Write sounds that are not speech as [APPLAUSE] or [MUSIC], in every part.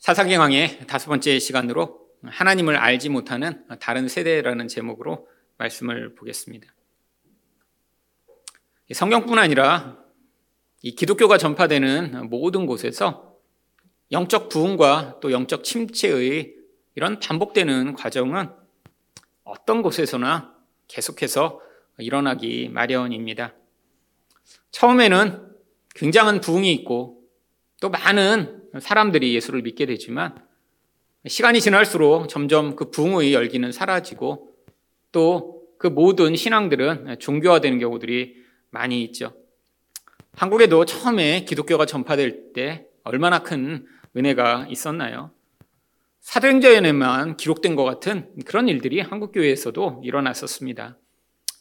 사사경왕의 다섯 번째 시간으로 하나님을 알지 못하는 다른 세대라는 제목으로 말씀을 보겠습니다. 성경뿐 아니라 이 기독교가 전파되는 모든 곳에서 영적 부흥과 또 영적 침체의 이런 반복되는 과정은 어떤 곳에서나 계속해서 일어나기 마련입니다. 처음에는 굉장한 부흥이 있고 또 많은 사람들이 예수를 믿게 되지만 시간이 지날수록 점점 그 부흥의 열기는 사라지고 또 그 모든 신앙들은 종교화되는 경우들이 많이 있죠. 한국에도 처음에 기독교가 전파될 때 얼마나 큰 은혜가 있었나요? 사도행전에만 기록된 것 같은 그런 일들이 한국 교회에서도 일어났었습니다.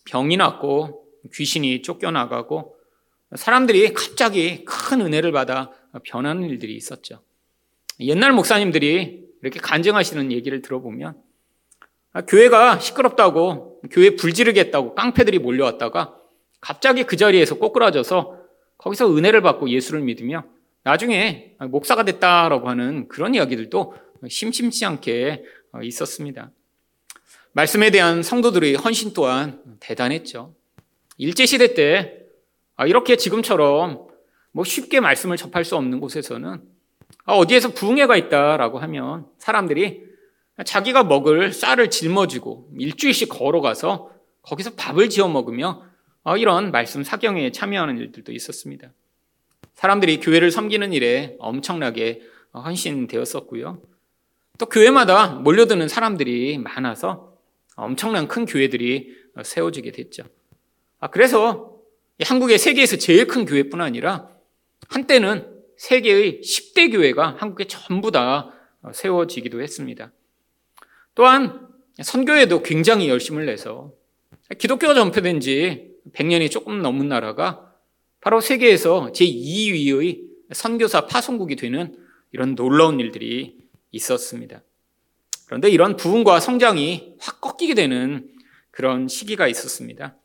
병이 났고 귀신이 쫓겨나가고 사람들이 갑자기 큰 은혜를 받아 변하는 일들이 있었죠. 옛날 목사님들이 이렇게 간증하시는 얘기를 들어보면 교회가 시끄럽다고 교회 불지르겠다고 깡패들이 몰려왔다가 갑자기 그 자리에서 꼬꾸라져서 거기서 은혜를 받고 예수를 믿으며 나중에 목사가 됐다라고 하는 그런 이야기들도 심심치 않게 있었습니다. 말씀에 대한 성도들의 헌신 또한 대단했죠. 일제시대 때 이렇게 지금처럼 뭐 쉽게 말씀을 접할 수 없는 곳에서는 어디에서 부흥회가 있다라고 하면 사람들이 자기가 먹을 쌀을 짊어지고 일주일씩 걸어가서 거기서 밥을 지어 먹으며 이런 말씀 사경에 참여하는 일들도 있었습니다. 사람들이 교회를 섬기는 일에 엄청나게 헌신되었었고요. 또 교회마다 몰려드는 사람들이 많아서 엄청난 큰 교회들이 세워지게 됐죠. 그래서 한국의 세계에서 제일 큰 교회뿐 아니라 한때는 세계의 10대 교회가 한국에 전부 다 세워지기도 했습니다. 또한 선교에도 굉장히 열심을 내서 기독교가 전폐된 지 100년이 조금 넘은 나라가 바로 세계에서 제2위의 선교사 파송국이 되는 이런 놀라운 일들이 있었습니다. 그런데 이런 부흥과 성장이 확 꺾이게 되는 그런 시기가 있었습니다.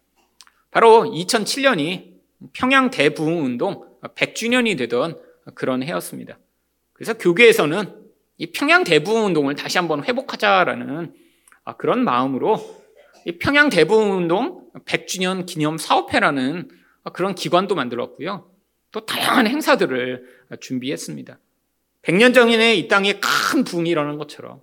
바로 2007년이 평양 대부흥 운동 100주년이 되던 그런 해였습니다. 그래서 교계에서는 이 평양 대부흥 운동을 다시 한번 회복하자라는 그런 마음으로 이 평양 대부흥 운동 100주년 기념 사업회라는 그런 기관도 만들었고요. 또 다양한 행사들을 준비했습니다. 100년 전에 이 땅에 큰 부흥이 일어나는 것처럼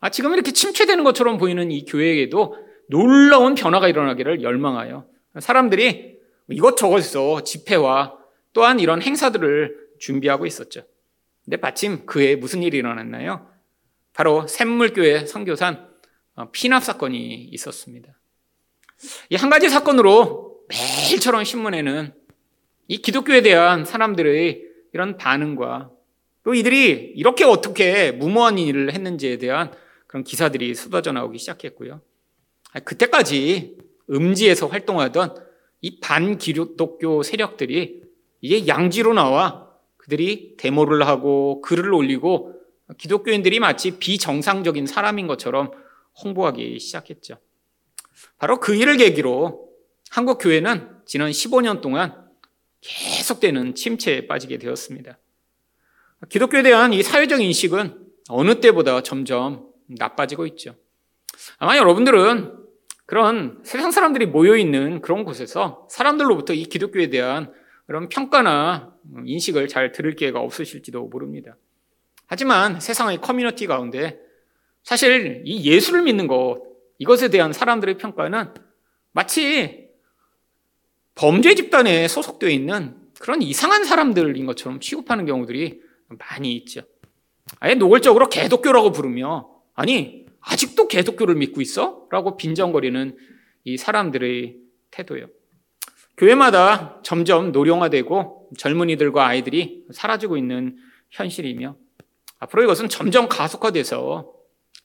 아, 지금 이렇게 침체되는 것처럼 보이는 이 교회에도 놀라운 변화가 일어나기를 열망하여 사람들이 이것저것에서 집회와 또한 이런 행사들을 준비하고 있었죠. 근데 마침 그해 무슨 일이 일어났나요? 바로 샘물교회 선교산 어, 피납 사건이 있었습니다. 이 한 가지 사건으로 매일처럼 신문에는 이 기독교에 대한 사람들의 이런 반응과 또 이들이 이렇게 어떻게 무모한 일을 했는지에 대한 그런 기사들이 쏟아져 나오기 시작했고요. 그때까지 음지에서 활동하던 이 반기독교 세력들이 이제 양지로 나와 그들이 데모를 하고 글을 올리고 기독교인들이 마치 비정상적인 사람인 것처럼 홍보하기 시작했죠. 바로 그 일을 계기로 한국 교회는 지난 15년 동안 계속되는 침체에 빠지게 되었습니다. 기독교에 대한 이 사회적 인식은 어느 때보다 점점 나빠지고 있죠. 아마 여러분들은 그런 세상 사람들이 모여 있는 그런 곳에서 사람들로부터 이 기독교에 대한 그런 평가나 인식을 잘 들을 기회가 없으실지도 모릅니다. 하지만 세상의 커뮤니티 가운데 사실 이 예수를 믿는 것, 이것에 대한 사람들의 평가는 마치 범죄 집단에 소속되어 있는 그런 이상한 사람들인 것처럼 취급하는 경우들이 많이 있죠. 아예 노골적으로 개독교라고 부르며, 아니, 아직도 개독교를 믿고 있어? 라고 빈정거리는 이 사람들의 태도요. 교회마다 점점 노령화되고 젊은이들과 아이들이 사라지고 있는 현실이며 앞으로 이것은 점점 가속화돼서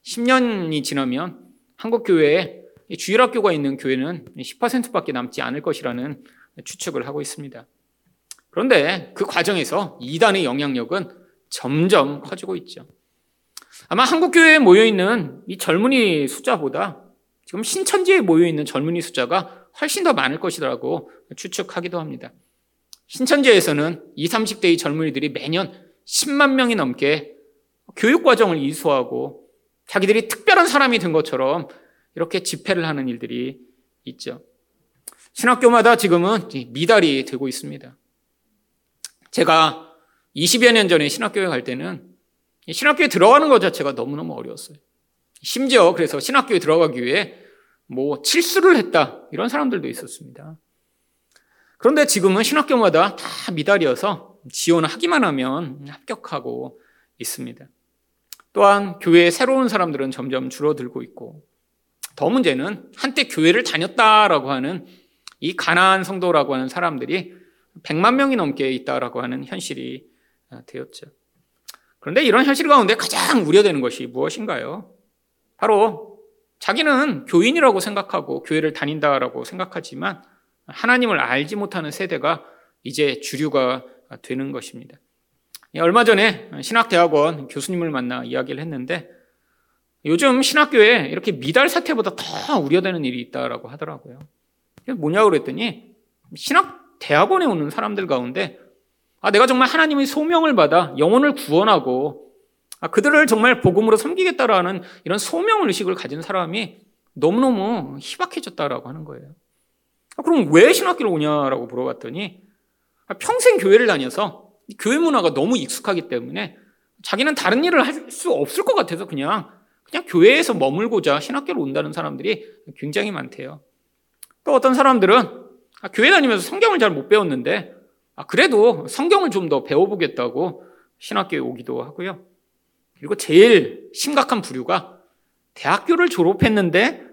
10년이 지나면 한국 교회에 주일학교가 있는 교회는 10%밖에 남지 않을 것이라는 추측을 하고 있습니다. 그런데 그 과정에서 이단의 영향력은 점점 커지고 있죠. 아마 한국 교회에 모여 있는 이 젊은이 숫자보다 지금 신천지에 모여 있는 젊은이 숫자가 훨씬 더 많을 것이라고 추측하기도 합니다. 신천지에서는 20, 30대의 젊은이들이 매년 10만 명이 넘게 교육 과정을 이수하고 자기들이 특별한 사람이 된 것처럼 이렇게 집회를 하는 일들이 있죠. 신학교마다 지금은 미달이 되고 있습니다. 제가 20여 년 전에 신학교에 갈 때는 신학교에 들어가는 것 자체가 너무너무 어려웠어요. 심지어 그래서 신학교에 들어가기 위해 뭐 칠수를 했다 이런 사람들도 있었습니다. 그런데 지금은 신학교마다 다 미달이어서 지원하기만 하면 합격하고 있습니다. 또한 교회에 새로운 사람들은 점점 줄어들고 있고 더 문제는 한때 교회를 다녔다라고 하는 이 가나안 성도라고 하는 사람들이 100만 명이 넘게 있다라고 하는 현실이 되었죠. 그런데 이런 현실 가운데 가장 우려되는 것이 무엇인가요? 바로 자기는 교인이라고 생각하고 교회를 다닌다라고 생각하지만 하나님을 알지 못하는 세대가 이제 주류가 되는 것입니다. 얼마 전에 신학대학원 교수님을 만나 이야기를 했는데 요즘 신학교에 이렇게 미달 사태보다 더 우려되는 일이 있다라고 하더라고요. 뭐냐고 그랬더니 신학대학원에 오는 사람들 가운데 아, 내가 정말 하나님의 소명을 받아 영혼을 구원하고 아, 그들을 정말 복음으로 섬기겠다라는 이런 소명 의식을 가진 사람이 너무너무 희박해졌다라고 하는 거예요. 아, 그럼 왜 신학교를 오냐라고 물어봤더니 아, 평생 교회를 다녀서 교회 문화가 너무 익숙하기 때문에 자기는 다른 일을 할 수 없을 것 같아서 그냥 그냥 교회에서 머물고자 신학교를 온다는 사람들이 굉장히 많대요. 또 어떤 사람들은 아, 교회 다니면서 성경을 잘 못 배웠는데 아, 그래도 성경을 좀 더 배워보겠다고 신학교에 오기도 하고요. 그리고 제일 심각한 부류가 대학교를 졸업했는데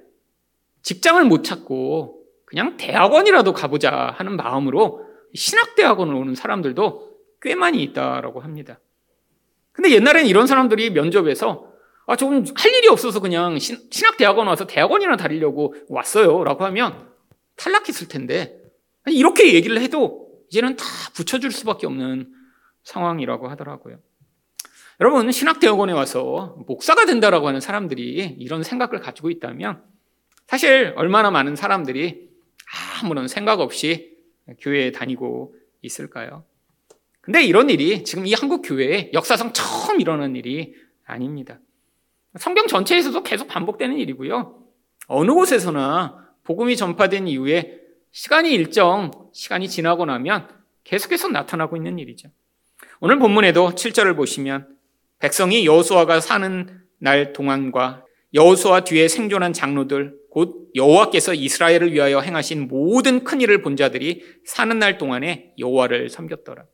직장을 못 찾고 그냥 대학원이라도 가보자 하는 마음으로 신학대학원을 오는 사람들도 꽤 많이 있다라고 합니다. 근데 옛날에는 이런 사람들이 면접에서 아, 좀할 일이 없어서 그냥 신, 신학대학원 와서 대학원이나 다니려고 왔어요. 라고 하면 탈락했을 텐데 이렇게 얘기를 해도 이제는 다 붙여줄 수밖에 없는 상황이라고 하더라고요. 여러분, 신학대학원에 와서 목사가 된다라고 하는 사람들이 이런 생각을 가지고 있다면 사실 얼마나 많은 사람들이 아무런 생각 없이 교회에 다니고 있을까요? 근데 이런 일이 지금 이 한국 교회에 역사상 처음 일어난 일이 아닙니다. 성경 전체에서도 계속 반복되는 일이고요. 어느 곳에서나 복음이 전파된 이후에 시간이 일정 시간이 지나고 나면 계속해서 나타나고 있는 일이죠. 오늘 본문에도 7절을 보시면 백성이 여호수아가 사는 날 동안과 여호수아 뒤에 생존한 장로들 곧 여호와께서 이스라엘을 위하여 행하신 모든 큰 일을 본 자들이 사는 날 동안에 여호와를 섬겼더라.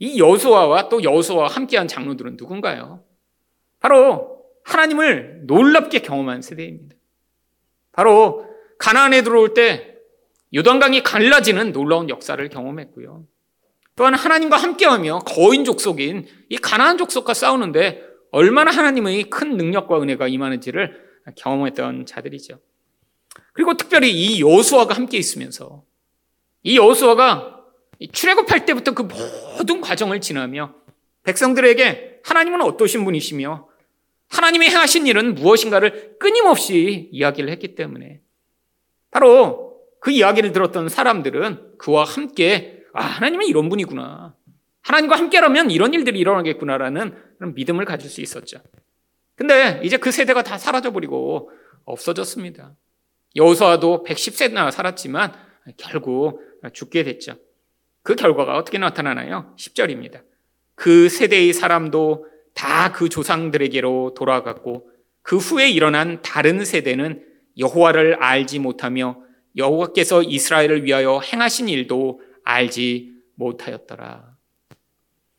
이 여호수아와 또 여호수아와 함께한 장로들은 누군가요? 바로 하나님을 놀랍게 경험한 세대입니다. 바로 가나안에 들어올 때 요단강이 갈라지는 놀라운 역사를 경험했고요. 또한 하나님과 함께하며 거인 족속인 이 가나안 족속과 싸우는데 얼마나 하나님의 큰 능력과 은혜가 임하는지를 경험했던 자들이죠. 그리고 특별히 이 여호수아가 함께 있으면서 이 여호수아가 출애굽할 때부터 그 모든 과정을 지나며 백성들에게 하나님은 어떠신 분이시며 하나님이 행하신 일은 무엇인가를 끊임없이 이야기를 했기 때문에 바로 그 이야기를 들었던 사람들은 그와 함께 아, 하나님은 이런 분이구나. 하나님과 함께라면 이런 일들이 일어나겠구나라는 그런 믿음을 가질 수 있었죠. 근데 이제 그 세대가 다 사라져버리고 없어졌습니다. 여호수아도 110세나 살았지만 결국 죽게 됐죠. 그 결과가 어떻게 나타나나요? 10절입니다. 그 세대의 사람도 다 그 조상들에게로 돌아갔고 그 후에 일어난 다른 세대는 여호와를 알지 못하며 여호와께서 이스라엘을 위하여 행하신 일도 알지 못하였더라.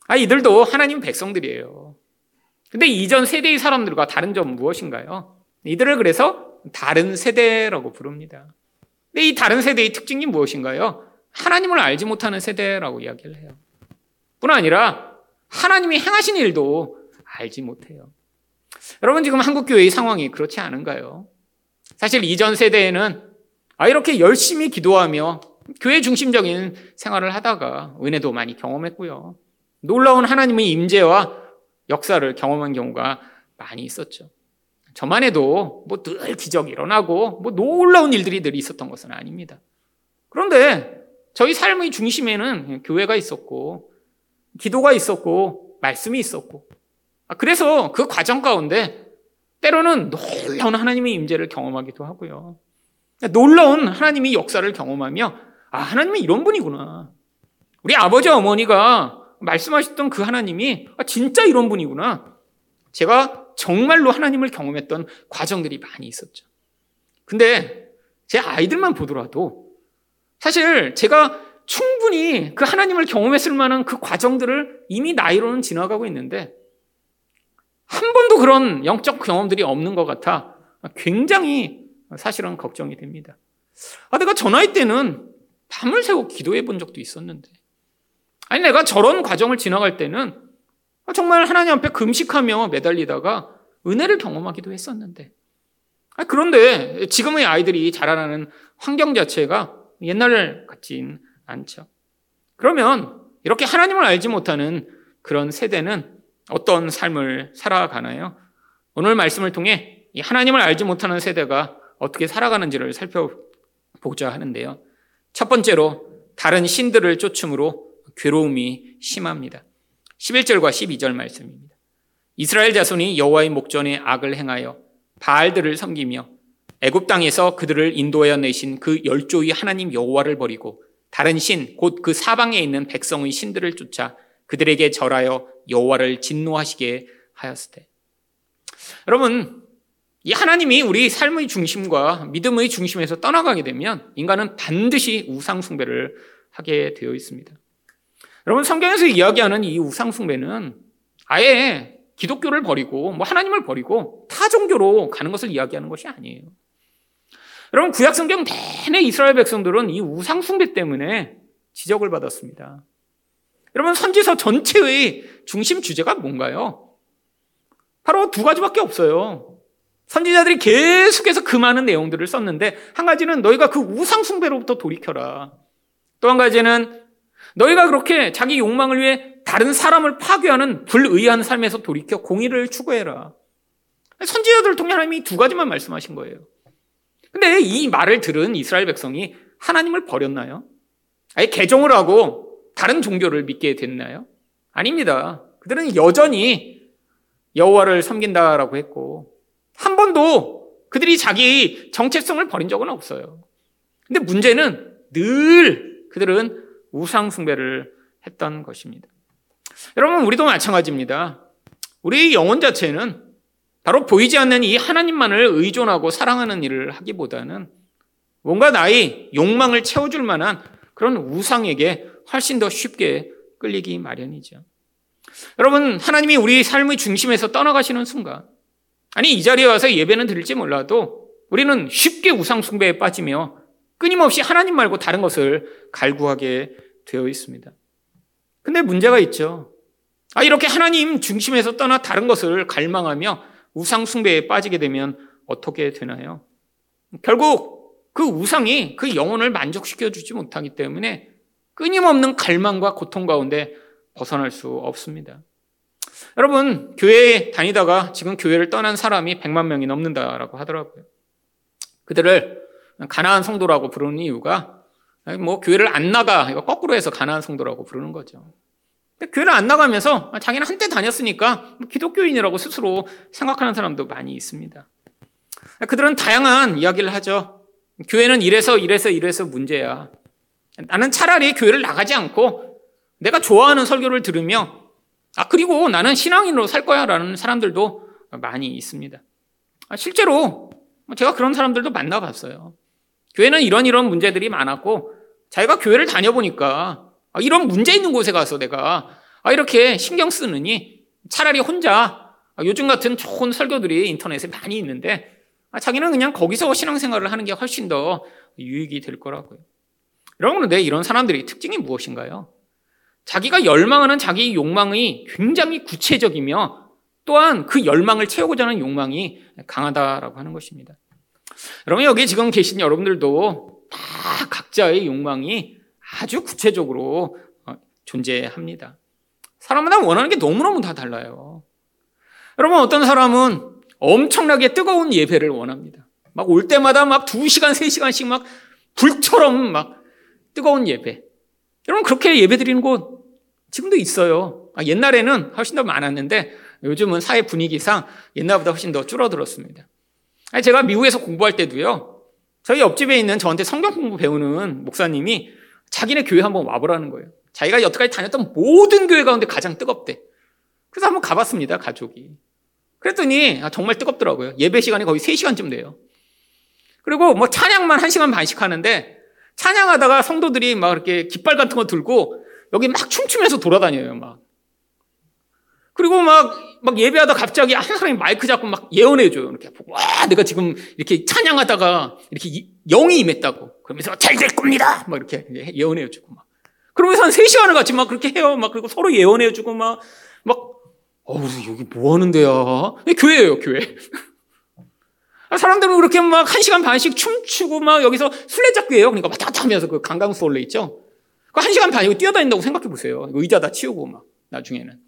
아, 이들도 하나님 백성들이에요. 근데 이전 세대의 사람들과 다른 점은 무엇인가요? 이들을 그래서 다른 세대라고 부릅니다. 근데 이 다른 세대의 특징이 무엇인가요? 하나님을 알지 못하는 세대라고 이야기를 해요. 뿐 아니라 하나님이 행하신 일도 알지 못해요. 여러분 지금 한국 교회의 상황이 그렇지 않은가요? 사실 이전 세대에는 아 이렇게 열심히 기도하며 교회 중심적인 생활을 하다가 은혜도 많이 경험했고요. 놀라운 하나님의 임재와 역사를 경험한 경우가 많이 있었죠. 저만 해도 뭐 늘 기적이 일어나고 뭐 놀라운 일들이 늘 있었던 것은 아닙니다. 그런데 저희 삶의 중심에는 교회가 있었고 기도가 있었고 말씀이 있었고 아, 그래서 그 과정 가운데 때로는 놀라운 하나님의 임재를 경험하기도 하고요. 놀라운 하나님의 역사를 경험하며 아 하나님은 이런 분이구나. 우리 아버지 어머니가 말씀하셨던 그 하나님이 아, 진짜 이런 분이구나. 제가 정말로 하나님을 경험했던 과정들이 많이 있었죠. 근데 제 아이들만 보더라도 사실 제가 충분히 그 하나님을 경험했을 만한 그 과정들을 이미 나이로는 지나가고 있는데 한 번도 그런 영적 경험들이 없는 것 같아 굉장히 사실은 걱정이 됩니다. 아, 내가 저 나이 때는 밤을 새고 기도해 본 적도 있었는데. 아니, 내가 저런 과정을 지나갈 때는 정말 하나님 앞에 금식하며 매달리다가 은혜를 경험하기도 했었는데. 아, 그런데 지금의 아이들이 자라나는 환경 자체가 옛날 같진 않죠. 그러면 이렇게 하나님을 알지 못하는 그런 세대는 어떤 삶을 살아가나요? 오늘 말씀을 통해 하나님을 알지 못하는 세대가 어떻게 살아가는지를 살펴보자 하는데요. 첫 번째로 다른 신들을 쫓음으로 괴로움이 심합니다. 11절과 12절 말씀입니다. 이스라엘 자손이 여호와의 목전에 악을 행하여 바알들을 섬기며 애굽 땅에서 그들을 인도하여 내신 그 열조의 하나님 여호와를 버리고 다른 신 곧 그 사방에 있는 백성의 신들을 쫓아 그들에게 절하여 여호와를 진노하시게 하였으되 여러분 이 하나님이 우리 삶의 중심과 믿음의 중심에서 떠나가게 되면 인간은 반드시 우상숭배를 하게 되어 있습니다. 여러분 성경에서 이야기하는 이 우상숭배는 아예 기독교를 버리고 뭐 하나님을 버리고 타 종교로 가는 것을 이야기하는 것이 아니에요. 여러분 구약 성경 내내 이스라엘 백성들은 이 우상숭배 때문에 지적을 받았습니다. 여러분 선지서 전체의 중심 주제가 뭔가요? 바로 두 가지밖에 없어요. 선지자들이 계속해서 그 많은 내용들을 썼는데 한 가지는 너희가 그 우상 숭배로부터 돌이켜라. 또 한 가지는 너희가 그렇게 자기 욕망을 위해 다른 사람을 파괴하는 불의한 삶에서 돌이켜 공의를 추구해라. 선지자들을 통해 하나님이 두 가지만 말씀하신 거예요. 근데 이 말을 들은 이스라엘 백성이 하나님을 버렸나요? 아예 개종을 하고 다른 종교를 믿게 됐나요? 아닙니다. 그들은 여전히 여호와를 섬긴다라고 했고 한 번도 그들이 자기 정체성을 버린 적은 없어요. 근데 문제는 늘 그들은 우상숭배를 했던 것입니다. 여러분, 우리도 마찬가지입니다. 우리의 영혼 자체는 바로 보이지 않는 이 하나님만을 의존하고 사랑하는 일을 하기보다는 뭔가 나의 욕망을 채워줄 만한 그런 우상에게 훨씬 더 쉽게 끌리기 마련이죠. 여러분, 하나님이 우리 삶의 중심에서 떠나가시는 순간, 아니, 이 자리에 와서 예배는 드릴지 몰라도 우리는 쉽게 우상숭배에 빠지며 끊임없이 하나님 말고 다른 것을 갈구하게 되어 있습니다. 근데 문제가 있죠. 아, 이렇게 하나님 중심에서 떠나 다른 것을 갈망하며 우상숭배에 빠지게 되면 어떻게 되나요? 결국 그 우상이 그 영혼을 만족시켜주지 못하기 때문에 끊임없는 갈망과 고통 가운데 벗어날 수 없습니다. 여러분, 교회에 다니다가 지금 교회를 떠난 사람이 100만 명이 넘는다라고 하더라고요. 그들을 가나안 성도라고 부르는 이유가 뭐 교회를 안 나가 이거 거꾸로 해서 가나안 성도라고 부르는 거죠. 교회를 안 나가면서 자기는 한때 다녔으니까 기독교인이라고 스스로 생각하는 사람도 많이 있습니다. 그들은 다양한 이야기를 하죠. 교회는 이래서 이래서 이래서 문제야. 나는 차라리 교회를 나가지 않고 내가 좋아하는 설교를 들으며 아, 그리고 나는 신앙인으로 살 거야 라는 사람들도 많이 있습니다. 아, 실제로 제가 그런 사람들도 만나봤어요. 교회는 이런 이런 문제들이 많았고 자기가 교회를 다녀보니까 아, 이런 문제 있는 곳에 가서 내가 아, 이렇게 신경 쓰느니 차라리 혼자 요즘 같은 좋은 설교들이 인터넷에 많이 있는데 자기는 그냥 거기서 신앙생활을 하는 게 훨씬 더 유익이 될 거라고요. 여러분, 근데 이런 사람들이 특징이 무엇인가요? 자기가 열망하는 자기 욕망이 굉장히 구체적이며 또한 그 열망을 채우고자 하는 욕망이 강하다라고 하는 것입니다. 여러분 여기 지금 계신 여러분들도 다 각자의 욕망이 아주 구체적으로 어, 존재합니다. 사람마다 원하는 게 너무너무 다 달라요. 여러분 어떤 사람은 엄청나게 뜨거운 예배를 원합니다. 막 올 때마다 막 2시간, 3시간씩 막 불처럼 막 뜨거운 예배. 여러분 그렇게 예배 드리는 곳 지금도 있어요. 아, 옛날에는 훨씬 더 많았는데 요즘은 사회 분위기상 옛날보다 훨씬 더 줄어들었습니다. 제가 미국에서 공부할 때도요, 저희 옆집에 있는 저한테 성경 공부 배우는 목사님이 자기네 교회 한번 와보라는 거예요. 자기가 여태까지 다녔던 모든 교회 가운데 가장 뜨겁대. 그래서 한번 가봤습니다, 가족이. 그랬더니 아, 정말 뜨겁더라고요. 예배 시간이 거의 3시간쯤 돼요. 그리고 뭐 찬양만 1시간 반씩 하는데 찬양하다가 성도들이 막 이렇게 깃발 같은 거 들고 여기 막 춤추면서 돌아다녀요, 막. 그리고 막, 막 예배하다 갑자기 한 사람이 마이크 잡고 막 예언해줘요. 이렇게. 와, 내가 지금 이렇게 찬양하다가 이렇게 영이 임했다고. 그러면서 잘 될 겁니다! 막 이렇게 예언해주고 막. 그러면서 한 3시간을 같이 막 그렇게 해요. 막 그리고 서로 예언해주고 막, 막, 어우, 여기 뭐 하는 데야? 교회예요, 교회. 아, [LAUGHS] 사람들은 그렇게 막한 시간 반씩 춤추고 막 여기서 술래잡기예요. 그러니까 왔다 갔다 하면서 그 강강수월래 있죠? 그한 시간 반 이거 뛰어다닌다고 생각해 보세요. 의자 다 치우고 막 나중에는.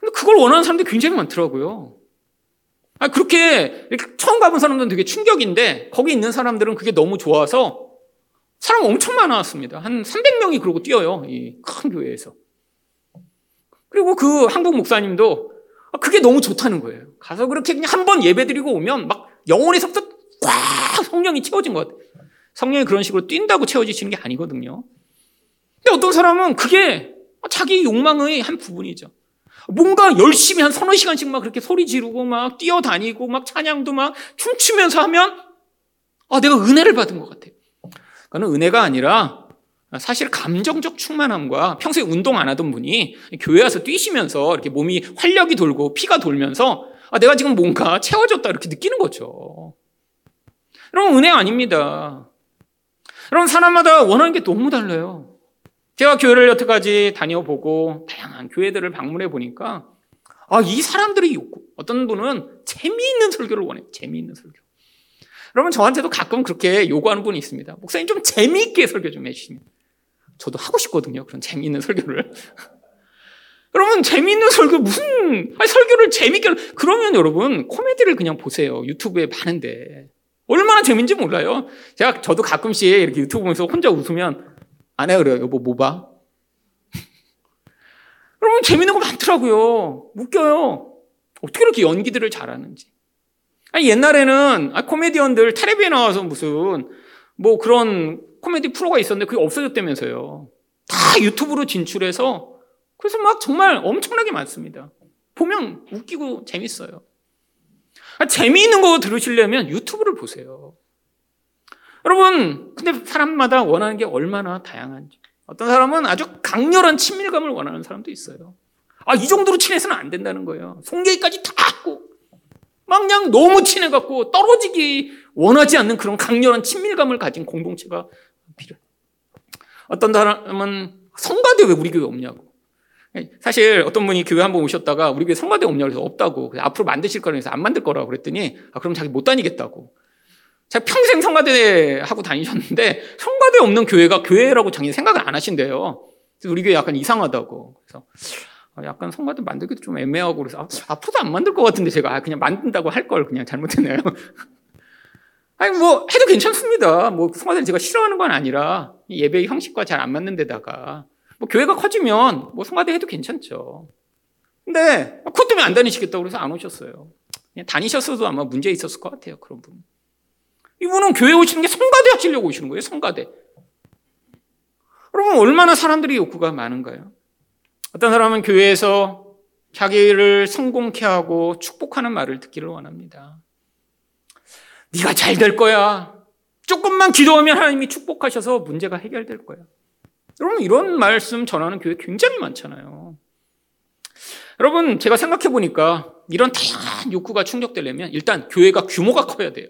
근데 그걸 원하는 사람들이 굉장히 많더라고요. 아, 그렇게 이렇게 처음 가본 사람들은 되게 충격인데 거기 있는 사람들은 그게 너무 좋아서 사람 엄청 많았습니다. 한 300명이 그러고 뛰어요. 이 큰 교회에서. 그리고 그 한국 목사님도 아, 그게 너무 좋다는 거예요. 가서 그렇게 그냥 한 번 예배 드리고 오면 막 영혼에서부터 꽉 성령이 채워진 것 같아요. 성령이 그런 식으로 뛴다고 채워지시는 게 아니거든요. 근데 어떤 사람은 그게 자기 욕망의 한 부분이죠. 뭔가 열심히 한 서너 시간씩 막 그렇게 소리 지르고 막 뛰어다니고 막 찬양도 막 춤추면서 하면 아, 내가 은혜를 받은 것 같아요. 그거는 은혜가 아니라 사실 감정적 충만함과 평소에 운동 안 하던 분이 교회 와서 뛰시면서 이렇게 몸이 활력이 돌고 피가 돌면서 아, 내가 지금 뭔가 채워졌다 이렇게 느끼는 거죠. 여러분, 은혜 아닙니다. 여러분, 사람마다 원하는 게 너무 달라요. 제가 교회를 여태까지 다녀보고 다양한 교회들을 방문해 보니까 아, 이 사람들의 욕구. 어떤 분은 재미있는 설교를 원해요. 재미있는 설교. 여러분, 저한테도 가끔 그렇게 요구하는 분이 있습니다. 목사님 좀 재미있게 설교 좀 해주시면. 저도 하고 싶거든요. 그런 재미있는 설교를. [LAUGHS] 여러분, 재미있는 설교, 무슨, 아니, 설교를 재미있게, 그러면 여러분, 코미디를 그냥 보세요. 유튜브에 많은데. 얼마나 재밌는지 몰라요. 제가, 저도 가끔씩 이렇게 유튜브 보면서 혼자 웃으면, 아내 그래요. 여보, 뭐 봐? [LAUGHS] 여러분, 재밌는 거 많더라고요. 웃겨요. 어떻게 이렇게 연기들을 잘하는지. 아니, 옛날에는, 아, 코미디언들 텔레비에 나와서 무슨, 뭐 그런 코미디 프로가 있었는데 그게 없어졌다면서요. 다 유튜브로 진출해서 그래서 막 정말 엄청나게 많습니다. 보면 웃기고 재밌어요. 아, 재미있는 거 들으시려면 유튜브를 보세요. 여러분, 근데 사람마다 원하는 게 얼마나 다양한지. 어떤 사람은 아주 강렬한 친밀감을 원하는 사람도 있어요. 아, 이 정도로 친해서는 안 된다는 거예요. 송계까지 다 하고, 막 그냥 너무 친해갖고 떨어지기 원하지 않는 그런 강렬한 친밀감을 가진 공동체가 필요해. 어떤 사람은 성가대 왜 우리 교회 없냐고. 사실 어떤 분이 교회 한 번 오셨다가 우리 교회 성가대 없냐고 해서 없다고. 앞으로 만드실 거라 해서 안 만들 거라고 그랬더니 아, 그럼 자기 못 다니겠다고. 제가 평생 성가대 하고 다니셨는데 성가대 없는 교회가 교회라고 자기 생각을 안 하신대요. 그래서 우리 교회 약간 이상하다고. 그래서 아, 약간 성가대 만들기도 좀 애매하고 그래서 아, 앞으로도 안 만들 것 같은데 제가 그냥 만든다고 할 걸 그냥 잘못했네요. [LAUGHS] 아니 뭐 해도 괜찮습니다. 뭐 성화대를 제가 싫어하는 건 아니라 예배 형식과 잘 안 맞는 데다가 뭐 교회가 커지면 뭐 성화대 해도 괜찮죠. 근데 그것 때문에 안 다니시겠다고 그래서 안 오셨어요. 다니셨어도 아마 문제 있었을 것 같아요. 그런 분. 이분은 교회 오시는 게 성가대 하시려고 오시는 거예요. 성가대. 여러분 얼마나 사람들이 욕구가 많은가요? 어떤 사람은 교회에서 자기를 성공케 하고 축복하는 말을 듣기를 원합니다. 네가 잘 될 거야. 조금만 기도하면 하나님이 축복하셔서 문제가 해결될 거야. 여러분 이런 말씀 전하는 교회 굉장히 많잖아요. 여러분 제가 생각해 보니까 이런 다양한 욕구가 충족되려면 일단 교회가 규모가 커야 돼요.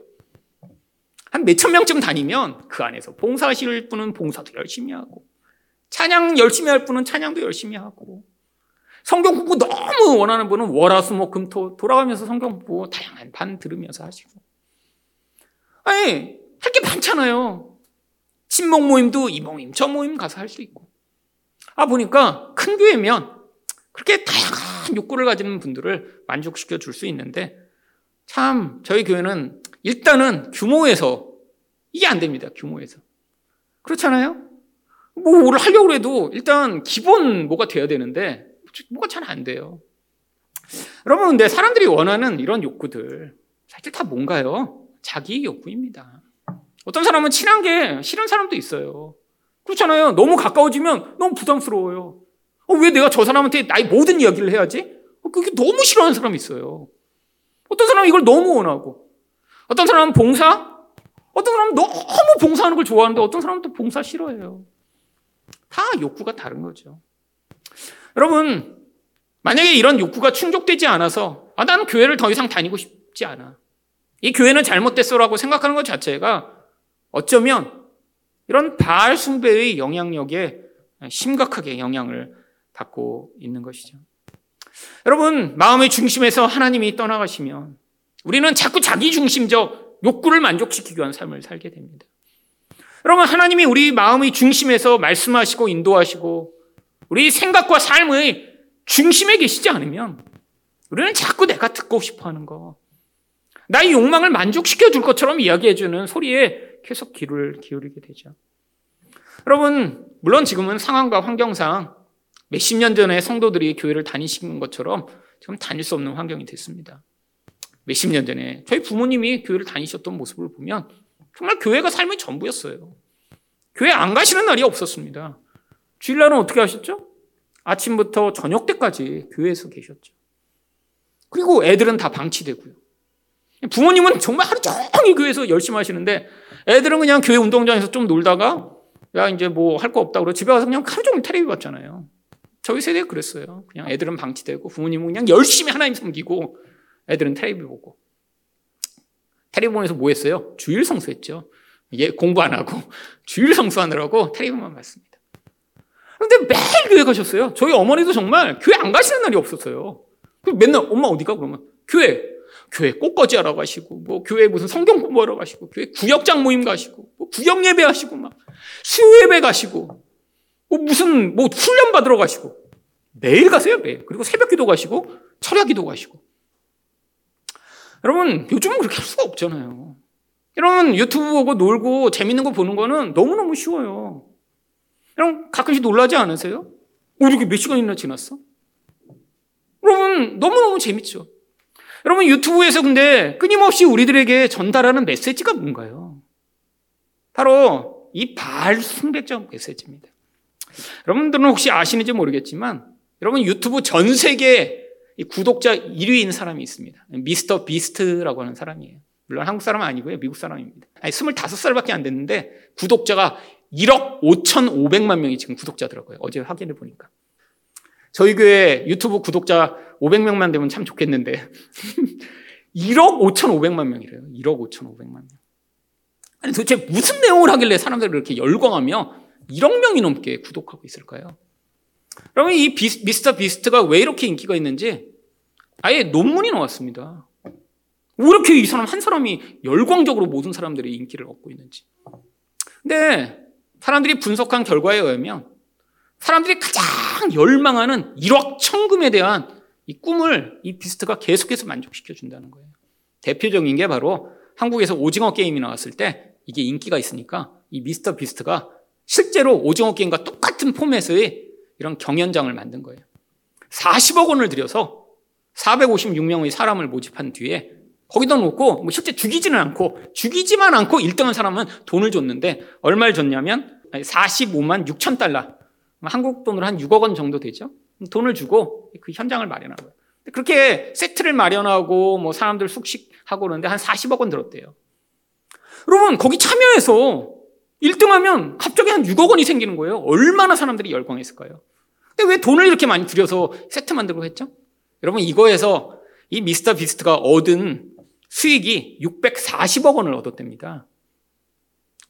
한 몇천 명쯤 다니면 그 안에서 봉사하실 분은 봉사도 열심히 하고 찬양 열심히 할 분은 찬양도 열심히 하고 성경 공부 너무 원하는 분은 월화수목금토 돌아가면서 성경 공부 다양한 반 들으면서 하시고 아니, 할 게 많잖아요. 친목 모임도 이 모임, 저 모임 가서 할 수 있고. 아, 보니까 큰 교회면 그렇게 다양한 욕구를 가지는 분들을 만족시켜 줄 수 있는데 참 저희 교회는 일단은 규모에서 이게 안 됩니다. 규모에서. 그렇잖아요? 뭐, 뭘 하려고 해도 일단 기본 뭐가 돼야 되는데 뭐가 잘 안 돼요. 여러분, 근데 사람들이 원하는 이런 욕구들, 사실 다 뭔가요? 자기 욕구입니다. 어떤 사람은 친한 게 싫은 사람도 있어요. 그렇잖아요. 너무 가까워지면 너무 부담스러워요. 어, 왜 내가 저 사람한테 나의 모든 이야기를 해야지? 어, 그게 너무 싫어하는 사람이 있어요. 어떤 사람은 이걸 너무 원하고, 어떤 사람은 봉사, 어떤 사람은 너무 봉사하는 걸 좋아하는데 어떤 사람은 또 봉사 싫어해요. 다 욕구가 다른 거죠. 여러분, 만약에 이런 욕구가 충족되지 않아서, 아, 나는 교회를 더 이상 다니고 싶지 않아. 이 교회는 잘못됐어라고 생각하는 것 자체가 어쩌면 이런 바알 숭배의 영향력에 심각하게 영향을 받고 있는 것이죠. 여러분, 마음의 중심에서 하나님이 떠나가시면 우리는 자꾸 자기 중심적 욕구를 만족시키기 위한 삶을 살게 됩니다. 여러분, 하나님이 우리 마음의 중심에서 말씀하시고 인도하시고 우리 생각과 삶의 중심에 계시지 않으면 우리는 자꾸 내가 듣고 싶어 하는 거, 나의 욕망을 만족시켜 줄 것처럼 이야기해 주는 소리에 계속 귀를 기울이게 되죠. 여러분, 물론 지금은 상황과 환경상 몇십 년 전에 성도들이 교회를 다니시는 것처럼 지금 다닐 수 없는 환경이 됐습니다. 몇십 년 전에 저희 부모님이 교회를 다니셨던 모습을 보면 정말 교회가 삶의 전부였어요. 교회 안 가시는 날이 없었습니다. 주일날은 어떻게 하셨죠? 아침부터 저녁 때까지 교회에서 계셨죠. 그리고 애들은 다 방치되고요. 부모님은 정말 하루 종일 교회에서 열심히 하시는데 애들은 그냥 교회 운동장에서 좀 놀다가 야 이제 뭐 할 거 없다 그러고 집에 와서 그냥 하루 종일 텔레비 봤잖아요. 저희 세대가 그랬어요. 그냥 애들은 방치되고 부모님은 그냥 열심히 하나님 섬기고 애들은 텔레비 보고 텔레비 보면서 뭐 했어요? 주일 성수했죠. 예, 공부 안 하고 [LAUGHS] 주일 성수하느라고 텔레비만 봤습니다. 그런데 매일 교회 가셨어요. 저희 어머니도 정말 교회 안 가시는 날이 없었어요. 맨날 엄마 어디가 그러면 교회 교회 꽃거지 하러 가시고 뭐 교회 무슨 성경 공부하러 가시고 교회 구역장 모임 가시고 뭐 구역 예배 하시고 막 수요 예배 가시고 뭐 무슨 뭐 훈련 받으러 가시고 매일 가세요 매일 그리고 새벽 기도 가시고 철야 기도 가시고 여러분 요즘은 그렇게 할 수가 없잖아요. 여러분 유튜브 보고 놀고 재밌는 거 보는 거는 너무너무 쉬워요. 여러분 가끔씩 놀라지 않으세요? 어, 이렇게 몇 시간이나 지났어? 여러분 너무너무 재밌죠. 여러분 유튜브에서 근데 끊임없이 우리들에게 전달하는 메시지가 뭔가요? 바로 이 바알 숭배적 메시지입니다. 여러분들은 혹시 아시는지 모르겠지만 여러분 유튜브 전 세계 구독자 1위인 사람이 있습니다. 미스터 비스트라고 하는 사람이에요. 물론 한국 사람은 아니고요. 미국 사람입니다. 아니, 25살밖에 안 됐는데 구독자가 1억 5,500만 명이 지금 구독자더라고요. 어제 확인해 보니까. 저희 교회 유튜브 구독자 500명만 되면 참 좋겠는데 [LAUGHS] 1억 5,500만 명이래요. 1억 5,500만 명. 아니 도대체 무슨 내용을 하길래 사람들이 그렇게 열광하며 1억 명이 넘게 구독하고 있을까요? 여러분 이 비스, 미스터 비스트가 왜 이렇게 인기가 있는지 아예 논문이 나왔습니다. 왜 이렇게 이 사람 한 사람이 열광적으로 모든 사람들의 인기를 얻고 있는지. 근데 사람들이 분석한 결과에 의하면 사람들이 가장 열망하는 1억 천금에 대한 이 꿈을 이 비스트가 계속해서 만족시켜 준다는 거예요. 대표적인 게 바로 한국에서 오징어 게임이 나왔을 때 이게 인기가 있으니까 이 미스터 비스트가 실제로 오징어 게임과 똑같은 포맷의 이런 경연장을 만든 거예요. 40억 원을 들여서 456명의 사람을 모집한 뒤에 거기다 놓고 뭐 실제 죽이지는 않고 죽이지만 않고 1등한 사람은 돈을 줬는데 얼마를 줬냐면 45만 6천 달러 한국 돈으로 한 6억 원 정도 되죠. 돈을 주고 그 현장을 마련하고요. 그렇게 세트를 마련하고 뭐 사람들 숙식하고 그러는데 한 40억 원 들었대요. 여러분 거기 참여해서 1등 하면 갑자기 한 6억 원이 생기는 거예요. 얼마나 사람들이 열광했을까요? 근데 왜 돈을 이렇게 많이 들여서 세트 만들고 했죠? 여러분 이거에서 이 미스터 비스트가 얻은 수익이 640억 원을 얻었답니다.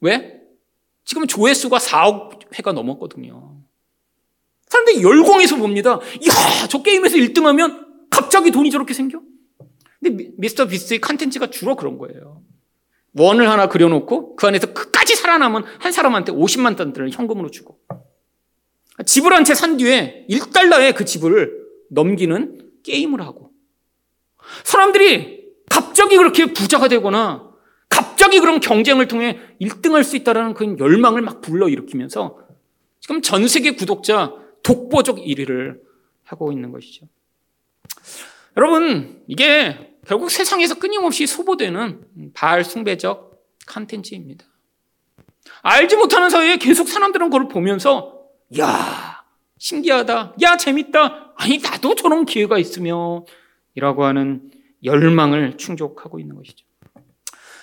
왜? 지금 조회수가 4억 회가 넘었거든요. 사람들이 열광해서 봅니다. 이야, 저 게임에서 1등하면 갑자기 돈이 저렇게 생겨? 근데 미스터 비스트의 컨텐츠가 주로 그런 거예요. 원을 하나 그려놓고 그 안에서 끝까지 살아남은 한 사람한테 50만 달러를 현금으로 주고 집을 한 채 산 뒤에 1달러에 그 집을 넘기는 게임을 하고 사람들이 갑자기 그렇게 부자가 되거나 갑자기 그런 경쟁을 통해 1등할 수 있다는 그 열망을 막 불러일으키면서 지금 전 세계 구독자 독보적 1위를 하고 있는 것이죠. 여러분, 이게 결국 세상에서 끊임없이 소보되는 바알 숭배적 컨텐츠입니다. 알지 못하는 사이에 계속 사람들은 그걸 보면서, 야, 신기하다. 야, 재밌다. 아니, 나도 저런 기회가 있으면. 이라고 하는 열망을 충족하고 있는 것이죠.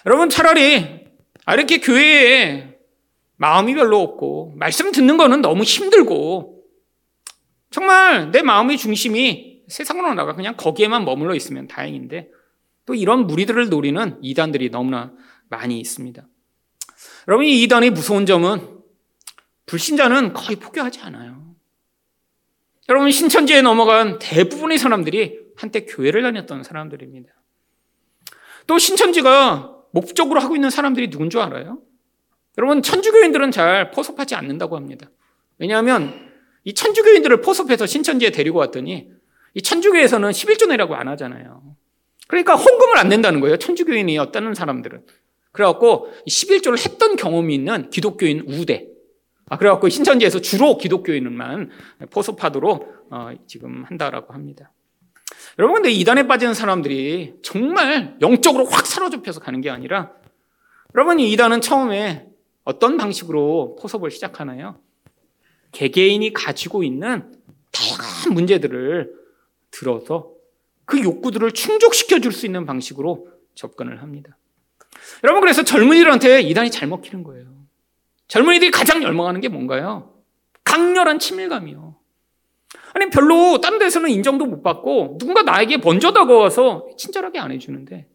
여러분, 차라리 이렇게 교회에 마음이 별로 없고, 말씀 듣는 거는 너무 힘들고, 정말 내 마음의 중심이 세상으로 나가 그냥 거기에만 머물러 있으면 다행인데, 또 이런 무리들을 노리는 이단들이 너무나 많이 있습니다. 여러분, 이 이단의 무서운 점은 불신자는 거의 포기하지 않아요. 여러분, 신천지에 넘어간 대부분의 사람들이 한때 교회를 다녔던 사람들입니다. 또 신천지가 목적으로 하고 있는 사람들이 누군 줄 알아요? 여러분, 천주교인들은 잘 포섭하지 않는다고 합니다. 왜냐하면 이 천주교인들을 포섭해서 신천지에 데리고 왔더니 이 천주교에서는 11조 내라고 안 하잖아요. 그러니까 헌금을 안 낸다는 거예요. 천주교인이었다는 사람들은. 그래갖고 11조를 했던 경험이 있는 기독교인 우대. 아, 그래갖고 신천지에서 주로 기독교인만 포섭하도록 어, 지금 한다라고 합니다. 여러분, 근데 이단에 빠지는 사람들이 정말 영적으로 확 사로잡혀서 가는 게 아니라 여러분, 이 이단은 처음에 어떤 방식으로 포섭을 시작하나요? 개개인이 가지고 있는 다양한 문제들을 들어서 그 욕구들을 충족시켜 줄 수 있는 방식으로 접근을 합니다. 여러분, 그래서 젊은이들한테 이단이 잘 먹히는 거예요. 젊은이들이 가장 열망하는 게 뭔가요? 강렬한 친밀감이요. 아니, 별로 다른 데서는 인정도 못 받고 누군가 나에게 먼저 다가와서 친절하게 안 해주는데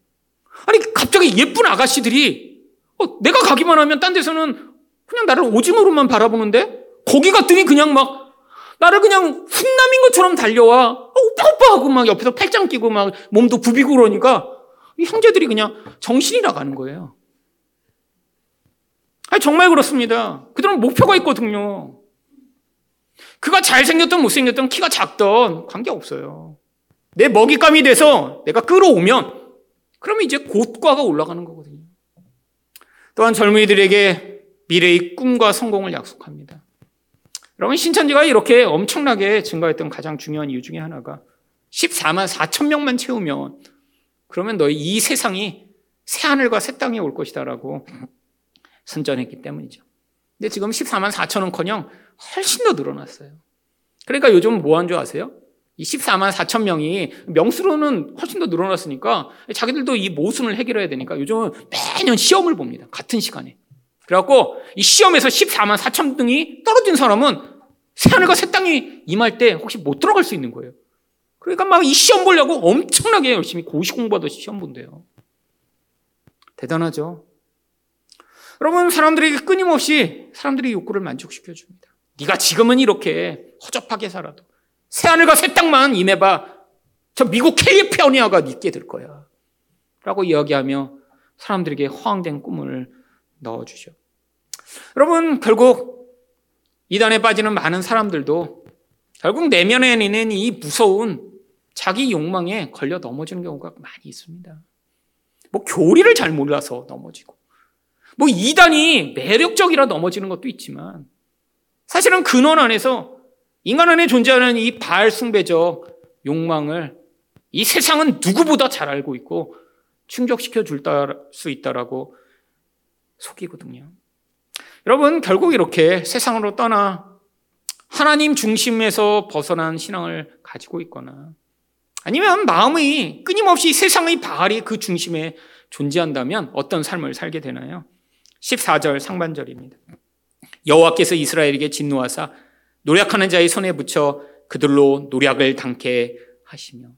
아니, 갑자기 예쁜 아가씨들이 어, 내가 가기만 하면 딴 데서는 그냥 나를 오징어로만 바라보는데 갔더니 그냥 막 나를 그냥 훈남인 것처럼 달려와 어, 오빠 오빠 하고 막 옆에서 팔짱 끼고 막 몸도 부비고 그러니까 이 형제들이 그냥 정신이 나가는 거예요. 아니, 정말 그렇습니다. 그들은 목표가 있거든요. 그가 잘생겼던 못생겼던 키가 작던 관계없어요. 내 먹잇감이 돼서 내가 끌어오면 그러면 이제 고가가 올라가는 거거든요. 또한 젊은이들에게 미래의 꿈과 성공을 약속합니다. 여러분 신천지가 이렇게 엄청나게 증가했던 가장 중요한 이유 중에 하나가 14만 4천 명만 채우면 그러면 너희 이 세상이 새 하늘과 새 땅이 올 것이다라고 선전했기 때문이죠. 근데 지금 14만 4천은커녕 훨씬 더 늘어났어요. 그러니까 요즘 뭐 한 줄 아세요? 이 14만 4천 명이 명수로는 훨씬 더 늘어났으니까 자기들도 이 모순을 해결해야 되니까 요즘은 매년 시험을 봅니다. 같은 시간에. 그래갖고 이 시험에서 14만 4천 등이 떨어진 사람은 새하늘과 새 땅이 임할 때 혹시 못 들어갈 수 있는 거예요. 그러니까 막 이 시험 보려고 엄청나게 열심히 고시 공부하듯이 시험 본대요. 대단하죠. 여러분 사람들에게 끊임없이 사람들의 욕구를 만족시켜 줍니다. 네가 지금은 이렇게 허접하게 살아도 새 하늘과 새 땅만 임해봐. 저 미국 캘리포니아가 있게 될 거야. 라고 이야기하며 사람들에게 허황된 꿈을 넣어주죠. 여러분, 결국 이단에 빠지는 많은 사람들도 결국 내면에 있는 이 무서운 자기 욕망에 걸려 넘어지는 경우가 많이 있습니다. 뭐 교리를 잘 몰라서 넘어지고, 뭐 이단이 매력적이라 넘어지는 것도 있지만, 사실은 근원 안에서 인간 안에 존재하는 이 바알 숭배적 욕망을 이 세상은 누구보다 잘 알고 있고 충족시켜 줄 수 있다라고 속이거든요. 여러분, 결국 이렇게 세상으로 떠나 하나님 중심에서 벗어난 신앙을 가지고 있거나 아니면 마음이 끊임없이 세상의 바알이 그 중심에 존재한다면 어떤 삶을 살게 되나요? 14절 상반절입니다. 여호와께서 이스라엘에게 진노하사 노력하는 자의 손에 붙여 그들로 노력을 당케 하시며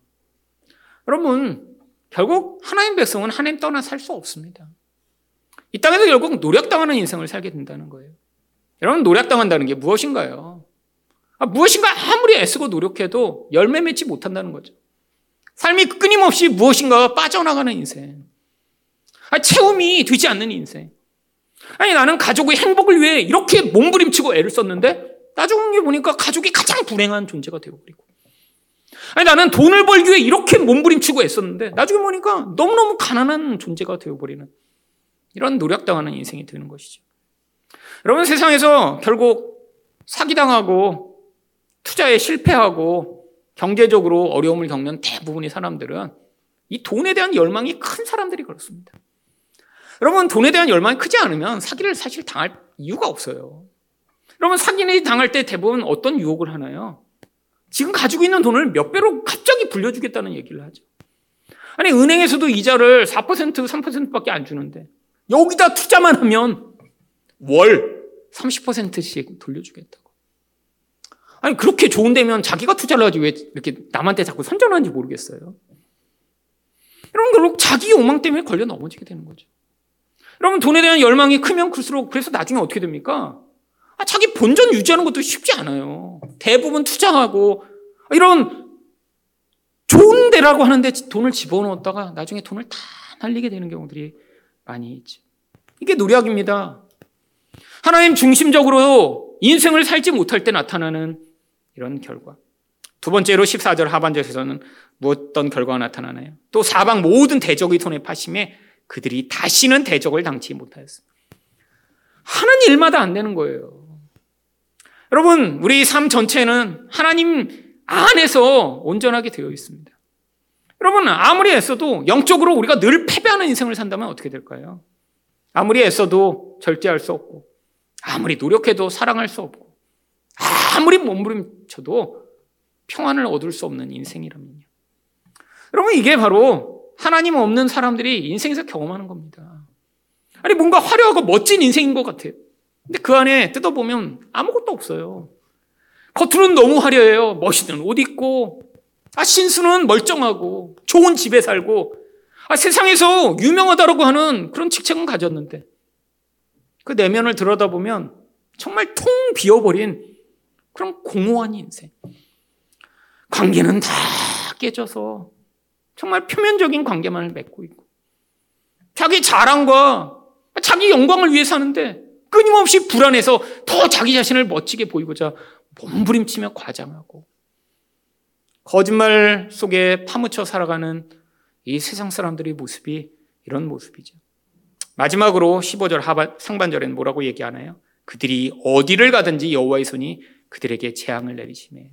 여러분 결국 하나님 백성은 하나님 떠나 살 수 없습니다. 이 땅에서 결국 노력당하는 인생을 살게 된다는 거예요. 여러분 노력당한다는 게 무엇인가요? 아, 무엇인가 아무리 애쓰고 노력해도 열매 맺지 못한다는 거죠. 삶이 끊임없이 무엇인가 빠져나가는 인생. 아, 체험이 되지 않는 인생. 아니 나는 가족의 행복을 위해 이렇게 몸부림치고 애를 썼는데 나중에 보니까 가족이 가장 불행한 존재가 되어버리고 아니 나는 돈을 벌기 위해 이렇게 몸부림치고 애썼는데 나중에 보니까 너무너무 가난한 존재가 되어버리는 이런 노력당하는 인생이 되는 것이죠. 여러분 세상에서 결국 사기당하고 투자에 실패하고 경제적으로 어려움을 겪는 대부분의 사람들은 이 돈에 대한 열망이 큰 사람들이 그렇습니다. 여러분, 돈에 대한 열망이 크지 않으면 사기를 사실 당할 이유가 없어요. 여러분, 사기를 당할 때 대부분 어떤 유혹을 하나요? 지금 가지고 있는 돈을 몇 배로 갑자기 불려주겠다는 얘기를 하죠. 아니, 은행에서도 이자를 4%, 3%밖에 안 주는데, 여기다 투자만 하면 월 30%씩 돌려주겠다고. 아니, 그렇게 좋은 데면 자기가 투자를 하지 왜 이렇게 남한테 자꾸 선전하는지 모르겠어요. 이런 걸로 자기 욕망 때문에 걸려 넘어지게 되는 거죠. 여러분, 돈에 대한 열망이 크면 클수록 그래서 나중에 어떻게 됩니까? 아, 자기 본전 유지하는 것도 쉽지 않아요. 대부분 투자하고 이런 좋은 데라고 하는데 돈을 집어넣었다가 나중에 돈을 다 날리게 되는 경우들이 있죠. 이게 노력입니다. 하나님 중심적으로 인생을 살지 못할 때 나타나는 이런 결과. 두 번째로 14절 하반절에서는 무엇던 결과가 나타나나요? 또 사방 모든 대적의 손에 파심에 그들이 다시는 대적을 당치 못하였습니다. 하는 일마다 안 되는 거예요. 여러분, 우리 삶 전체는 하나님 안에서 온전하게 되어 있습니다. 여러분, 아무리 애써도 영적으로 우리가 늘 패배하는 인생을 산다면 어떻게 될까요? 아무리 애써도 절제할 수 없고, 아무리 노력해도 사랑할 수 없고, 아무리 몸부림쳐도 평안을 얻을 수 없는 인생이라면요. 여러분, 이게 바로 하나님 없는 사람들이 인생에서 경험하는 겁니다. 아니, 뭔가 화려하고 멋진 인생인 것 같아요. 근데 그 안에 뜯어보면 아무것도 없어요. 겉으로는 너무 화려해요. 멋있는 옷 입고, 아, 신수는 멀쩡하고, 좋은 집에 살고, 아, 세상에서 유명하다라고 하는 그런 직책은 가졌는데, 그 내면을 들여다보면 정말 통 비어버린 그런 공허한 인생. 관계는 다 깨져서 정말 표면적인 관계만을 맺고 있고, 자기 자랑과 자기 영광을 위해 사는데 끊임없이 불안해서 더 자기 자신을 멋지게 보이고자 몸부림치며 과장하고 거짓말 속에 파묻혀 살아가는 이 세상 사람들의 모습이 이런 모습이죠. 마지막으로 15절 하반, 상반절에는 뭐라고 얘기하나요? 그들이 어디를 가든지 여호와의 손이 그들에게 재앙을 내리시네.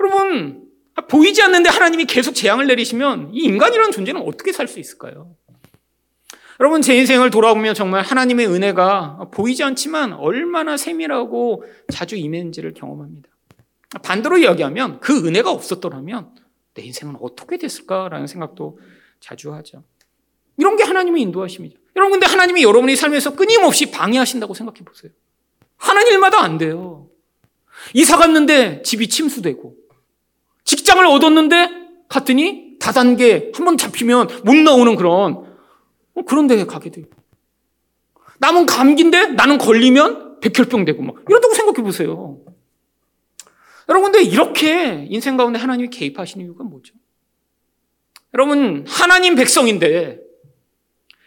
여러분 보이지 않는데 하나님이 계속 재앙을 내리시면 이 인간이라는 존재는 어떻게 살 수 있을까요? 여러분 제 인생을 돌아보면 정말 하나님의 은혜가 보이지 않지만 얼마나 세밀하고 자주 임했는지를 경험합니다. 반대로 이야기하면 그 은혜가 없었더라면 내 인생은 어떻게 됐을까라는 생각도 자주 하죠. 이런 게 하나님의 인도하심이죠. 여러분 근데 하나님이 여러분의 삶에서 끊임없이 방해하신다고 생각해 보세요. 하는 일마다 안 돼요. 이사 갔는데 집이 침수되고 직장을 얻었는데 갔더니 다단계 한 번 잡히면 못 나오는 그런 어, 그런 데 가게 돼요. 남은 감기인데 나는 걸리면 백혈병 되고 막 이런다고 생각해 보세요. 여러분, 근데 이렇게 인생 가운데 하나님이 개입하시는 이유가 뭐죠? 여러분, 하나님 백성인데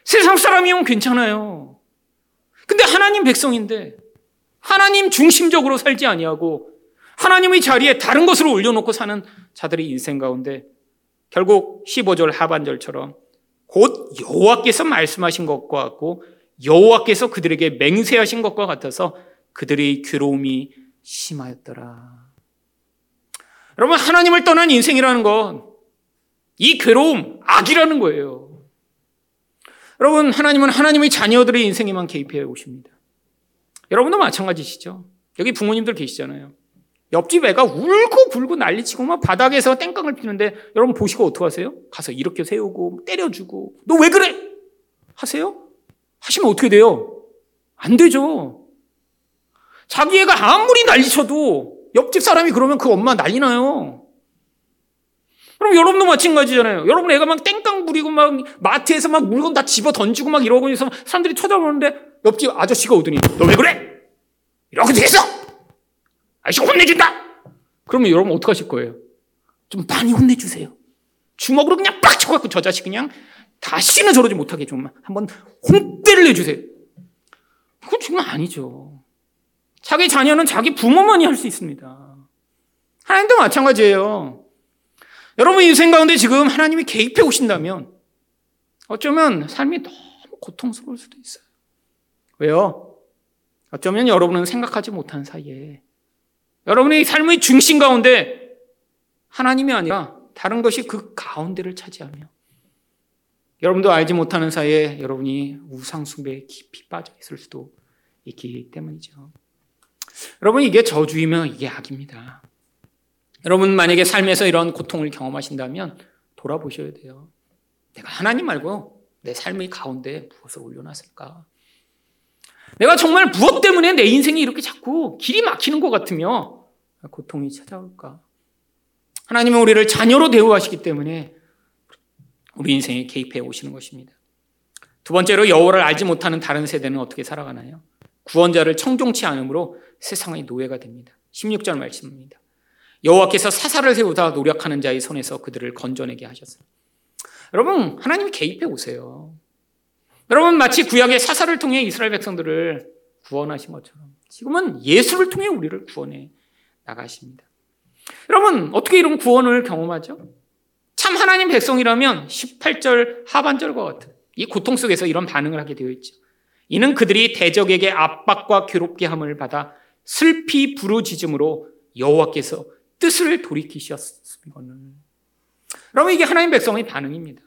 세상 사람이면 괜찮아요. 근데 하나님 백성인데 하나님 중심적으로 살지 아니하고 하나님의 자리에 다른 것으로 올려놓고 사는 자들의 인생 가운데 결국 15절 하반절처럼 곧 여호와께서 말씀하신 것과 같고 여호와께서 그들에게 맹세하신 것과 같아서 그들의 괴로움이 심하였더라. 여러분 하나님을 떠난 인생이라는 건 이 괴로움 악이라는 거예요. 여러분 하나님은 하나님의 자녀들의 인생에만 개입해 오십니다. 여러분도 마찬가지시죠. 여기 부모님들 계시잖아요. 옆집 애가 울고 불고 난리치고 막 바닥에서 땡깡을 피는데 여러분 보시고 어떡하세요? 가서 이렇게 세우고 때려주고 너 왜 그래? 하세요? 하시면 어떻게 돼요? 안 되죠. 자기 애가 아무리 난리쳐도 옆집 사람이 그러면 그 엄마 난리 나요. 그럼 여러분도 마찬가지잖아요. 여러분 애가 막 땡깡 부리고 막 마트에서 막 물건 다 집어 던지고 막 이러고 있어서 사람들이 쳐다보는데 옆집 아저씨가 오더니 너 왜 그래? 이렇게 돼서 아저씨 혼내준다! 그러면 여러분 어떡하실 거예요? 좀 많이 혼내주세요. 주먹으로 그냥 빡 쳐갖고 저 자식 그냥 다시는 저러지 못하게 좀 한번 혼대를 내주세요. 그건 정말 아니죠. 자기 자녀는 자기 부모만이 할 수 있습니다. 하나님도 마찬가지예요. 여러분 인생 가운데 지금 하나님이 개입해 오신다면 어쩌면 삶이 너무 고통스러울 수도 있어요. 왜요? 어쩌면 여러분은 생각하지 못한 사이에 여러분의 삶의 중심 가운데 하나님이 아니라 다른 것이 그 가운데를 차지하며 여러분도 알지 못하는 사이에 여러분이 우상숭배에 깊이 빠져 있을 수도 있기 때문이죠. 여러분 이게 저주이면 이게 악입니다. 여러분 만약에 삶에서 이런 고통을 경험하신다면 돌아보셔야 돼요. 내가 하나님 말고 내 삶의 가운데 무엇을 올려놨을까? 내가 정말 무엇 때문에 내 인생이 이렇게 자꾸 길이 막히는 것 같으며 고통이 찾아올까? 하나님은 우리를 자녀로 대우하시기 때문에 우리 인생에 개입해 오시는 것입니다. 두 번째로 여호와를 알지 못하는 다른 세대는 어떻게 살아가나요? 구원자를 청종치 않으므로 세상의 노예가 됩니다. 16절 말씀입니다. 여호와께서 사사를 세우다 노력하는 자의 손에서 그들을 건져내게 하셨어요. 여러분, 하나님이 개입해 오세요. 여러분, 마치 구약의 사사를 통해 이스라엘 백성들을 구원하신 것처럼 지금은 예수를 통해 우리를 구원해 나가십니다. 여러분, 어떻게 이런 구원을 경험하죠? 참 하나님 백성이라면 18절 하반절과 같은 이 고통 속에서 이런 반응을 하게 되어 있죠. 이는 그들이 대적에게 압박과 괴롭게 함을 받아 슬피 부르짖음으로 여호와께서 뜻을 돌이키셨음이거는. 여러분 이게 하나님 백성의 반응입니다.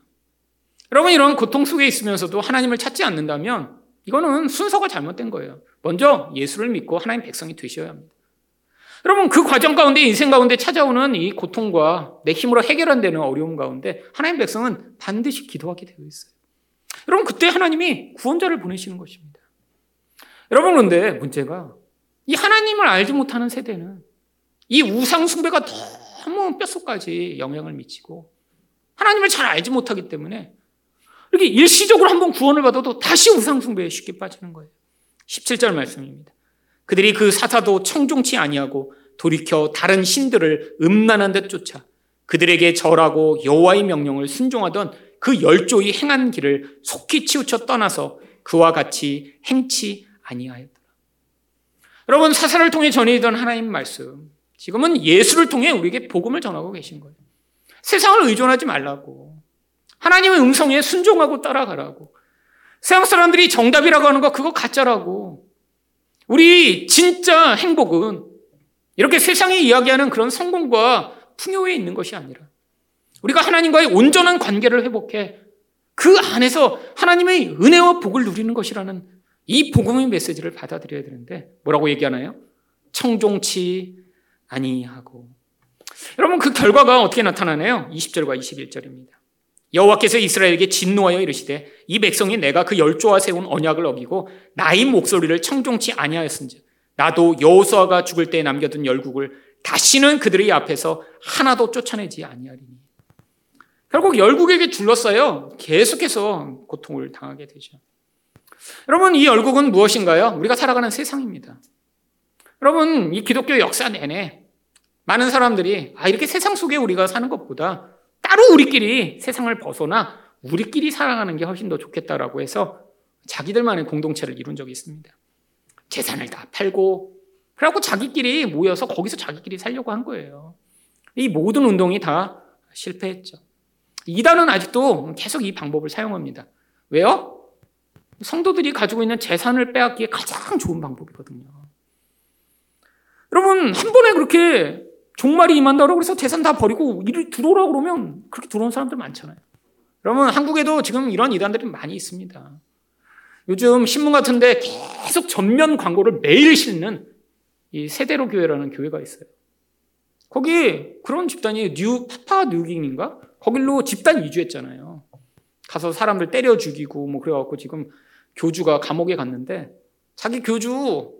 여러분 이런 고통 속에 있으면서도 하나님을 찾지 않는다면 이거는 순서가 잘못된 거예요. 먼저 예수를 믿고 하나님 백성이 되셔야 합니다. 여러분 그 과정 가운데 인생 가운데 찾아오는 이 고통과 내 힘으로 해결 안 되는 어려움 가운데 하나님 백성은 반드시 기도하게 되어 있어요. 여러분 그때 하나님이 구원자를 보내시는 것입니다. 여러분 그런데 문제가 이 하나님을 알지 못하는 세대는 이 우상 숭배가 너무 뼛속까지 영향을 미치고 하나님을 잘 알지 못하기 때문에 이렇게 일시적으로 한번 구원을 받아도 다시 우상 숭배에 쉽게 빠지는 거예요. 17절 말씀입니다. 그들이 그 사사도 청종치 아니하고 돌이켜 다른 신들을 음란한 듯 쫓아 그들에게 절하고 여호와의 명령을 순종하던 그 열조의 행한 길을 속히 치우쳐 떠나서 그와 같이 행치 아니하였더라. 여러분 사사를 통해 전해지던 하나님 말씀 지금은 예수를 통해 우리에게 복음을 전하고 계신 거예요. 세상을 의존하지 말라고 하나님의 음성에 순종하고 따라가라고 세상 사람들이 정답이라고 하는 거 그거 가짜라고 우리 진짜 행복은 이렇게 세상이 이야기하는 그런 성공과 풍요에 있는 것이 아니라 우리가 하나님과의 온전한 관계를 회복해 그 안에서 하나님의 은혜와 복을 누리는 것이라는 이 복음의 메시지를 받아들여야 되는데 뭐라고 얘기하나요? 청종치 아니하고 여러분 그 결과가 어떻게 나타나나요? 20절과 21절입니다. 여호와께서 이스라엘에게 진노하여 이르시되 이 백성이 내가 그 열조와 세운 언약을 어기고 나의 목소리를 청종치 아니하였은즉 나도 여호수아가 죽을 때 남겨둔 열국을 다시는 그들의 앞에서 하나도 쫓아내지 아니하리니 결국 열국에게 둘러싸여 계속해서 고통을 당하게 되죠. 여러분 이 열국은 무엇인가요? 우리가 살아가는 세상입니다. 여러분 이 기독교 역사 내내 많은 사람들이 아 이렇게 세상 속에 우리가 사는 것보다 따로 우리끼리 세상을 벗어나 우리끼리 살아가는 게 훨씬 더 좋겠다라고 해서 자기들만의 공동체를 이룬 적이 있습니다. 재산을 다 팔고 그래갖고 자기끼리 모여서 거기서 자기끼리 살려고 한 거예요. 이 모든 운동이 다 실패했죠. 이단은 아직도 계속 이 방법을 사용합니다. 왜요? 성도들이 가지고 있는 재산을 빼앗기에 가장 좋은 방법이거든요. 여러분, 한 번에 그렇게 종말이 임한다고 그래서 재산 다 버리고 이리 들어오라 그러면 그렇게 들어온 사람들 많잖아요. 여러분 한국에도 지금 이런 이단들이 많이 있습니다. 요즘 신문 같은데 계속 전면 광고를 매일 싣는 은혜로 교회라는 교회가 있어요. 거기 그런 집단이 뉴 파푸아 뉴기니인가? 거길로 집단 이주했잖아요. 가서 사람들 때려 죽이고 뭐 그래갖고 지금 교주가 감옥에 갔는데 자기 교주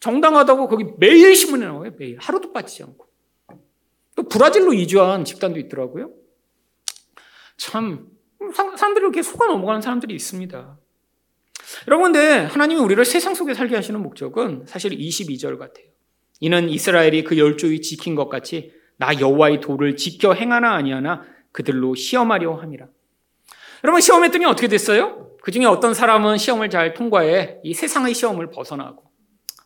정당하다고 거기 매일 신문에 나와요. 매일. 하루도 빠지지 않고. 또 브라질로 이주한 집단도 있더라고요. 참 사람들이 이렇게 속아 넘어가는 사람들이 있습니다. 여러분, 근데 하나님이 우리를 세상 속에 살게 하시는 목적은 사실 22절 같아요. 이는 이스라엘이 그 열조의 지킨 것 같이 나 여호와의 도를 지켜 행하나 아니하나 그들로 시험하려 함이라. 여러분 시험했더니 어떻게 됐어요? 그 중에 어떤 사람은 시험을 잘 통과해 이 세상의 시험을 벗어나고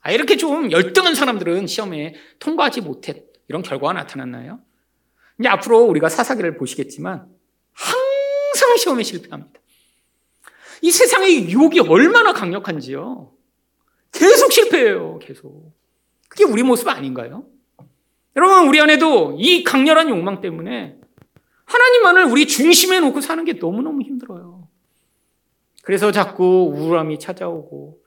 아, 이렇게 좀 열등한 사람들은 시험에 통과하지 못했 이런 결과가 나타났나요? 이제 앞으로 우리가 사사기를 보시겠지만 항상 시험에 실패합니다. 이 세상의 유혹이 얼마나 강력한지요. 계속 실패해요. 계속. 그게 우리 모습 아닌가요? 여러분, 우리 안에도 이 강렬한 욕망 때문에 하나님만을 우리 중심에 놓고 사는 게 너무너무 힘들어요. 그래서 자꾸 우울함이 찾아오고,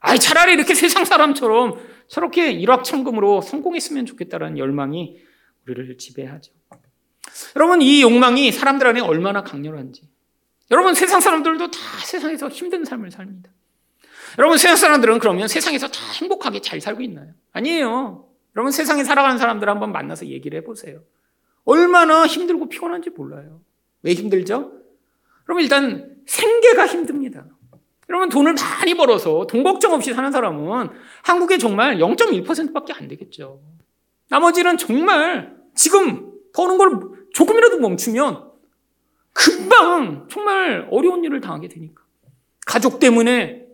아이, 차라리 이렇게 세상 사람처럼 저렇게 일확천금으로 성공했으면 좋겠다라는 열망이 우리를 지배하죠. 여러분, 이 욕망이 사람들 안에 얼마나 강렬한지. 여러분, 세상 사람들도 다 세상에서 힘든 삶을 삽니다. 여러분, 세상 사람들은 그러면 세상에서 다 행복하게 잘 살고 있나요? 아니에요. 여러분, 세상에 살아가는 사람들 한번 만나서 얘기를 해보세요. 얼마나 힘들고 피곤한지 몰라요. 왜 힘들죠? 여러분, 일단 생계가 힘듭니다. 여러분, 돈을 많이 벌어서 돈 걱정 없이 사는 사람은 한국에 정말 0.1%밖에 안 되겠죠. 나머지는 정말 지금 버는 걸 조금이라도 멈추면 금방 정말 어려운 일을 당하게 되니까. 가족 때문에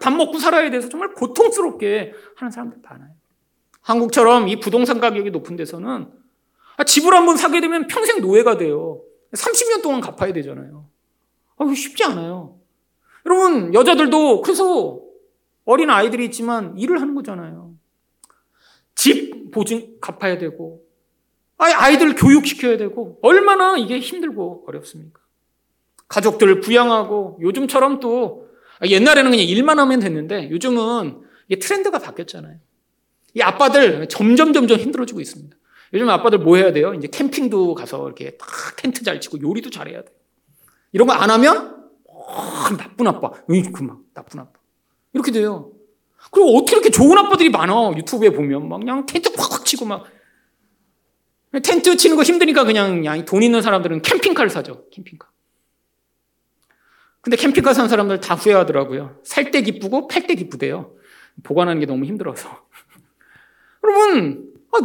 밥 먹고 살아야 돼서 정말 고통스럽게 하는 사람들 많아요. 한국처럼 이 부동산 가격이 높은 데서는 집을 한번 사게 되면 평생 노예가 돼요. 30년 동안 갚아야 되잖아요. 아, 쉽지 않아요. 여러분, 여자들도 그래서 어린 아이들이 있지만 일을 하는 거잖아요. 집 보증 갚아야 되고, 아이들 교육시켜야 되고, 얼마나 이게 힘들고 어렵습니까? 가족들 부양하고, 요즘처럼 또, 옛날에는 그냥 일만 하면 됐는데, 요즘은 이게 트렌드가 바뀌었잖아요. 이 아빠들 점점 점점 힘들어지고 있습니다. 요즘 아빠들 뭐 해야 돼요? 이제 캠핑도 가서 이렇게 딱 텐트 잘 치고 요리도 잘 해야 돼요. 이런 거 안 하면, 어, 나쁜 아빠. 그만, 나쁜 아빠. 이렇게 돼요. 그리고 어떻게 이렇게 좋은 아빠들이 많아. 유튜브에 보면. 막 그냥 텐트 콱콱 치고 막. 텐트 치는 거 힘드니까 그냥, 그냥 돈 있는 사람들은 캠핑카를 사죠. 캠핑카. 근데 캠핑카 산 사람들 다 후회하더라고요. 살 때 기쁘고 팔 때 기쁘대요. 보관하는 게 너무 힘들어서. 여러분, 아,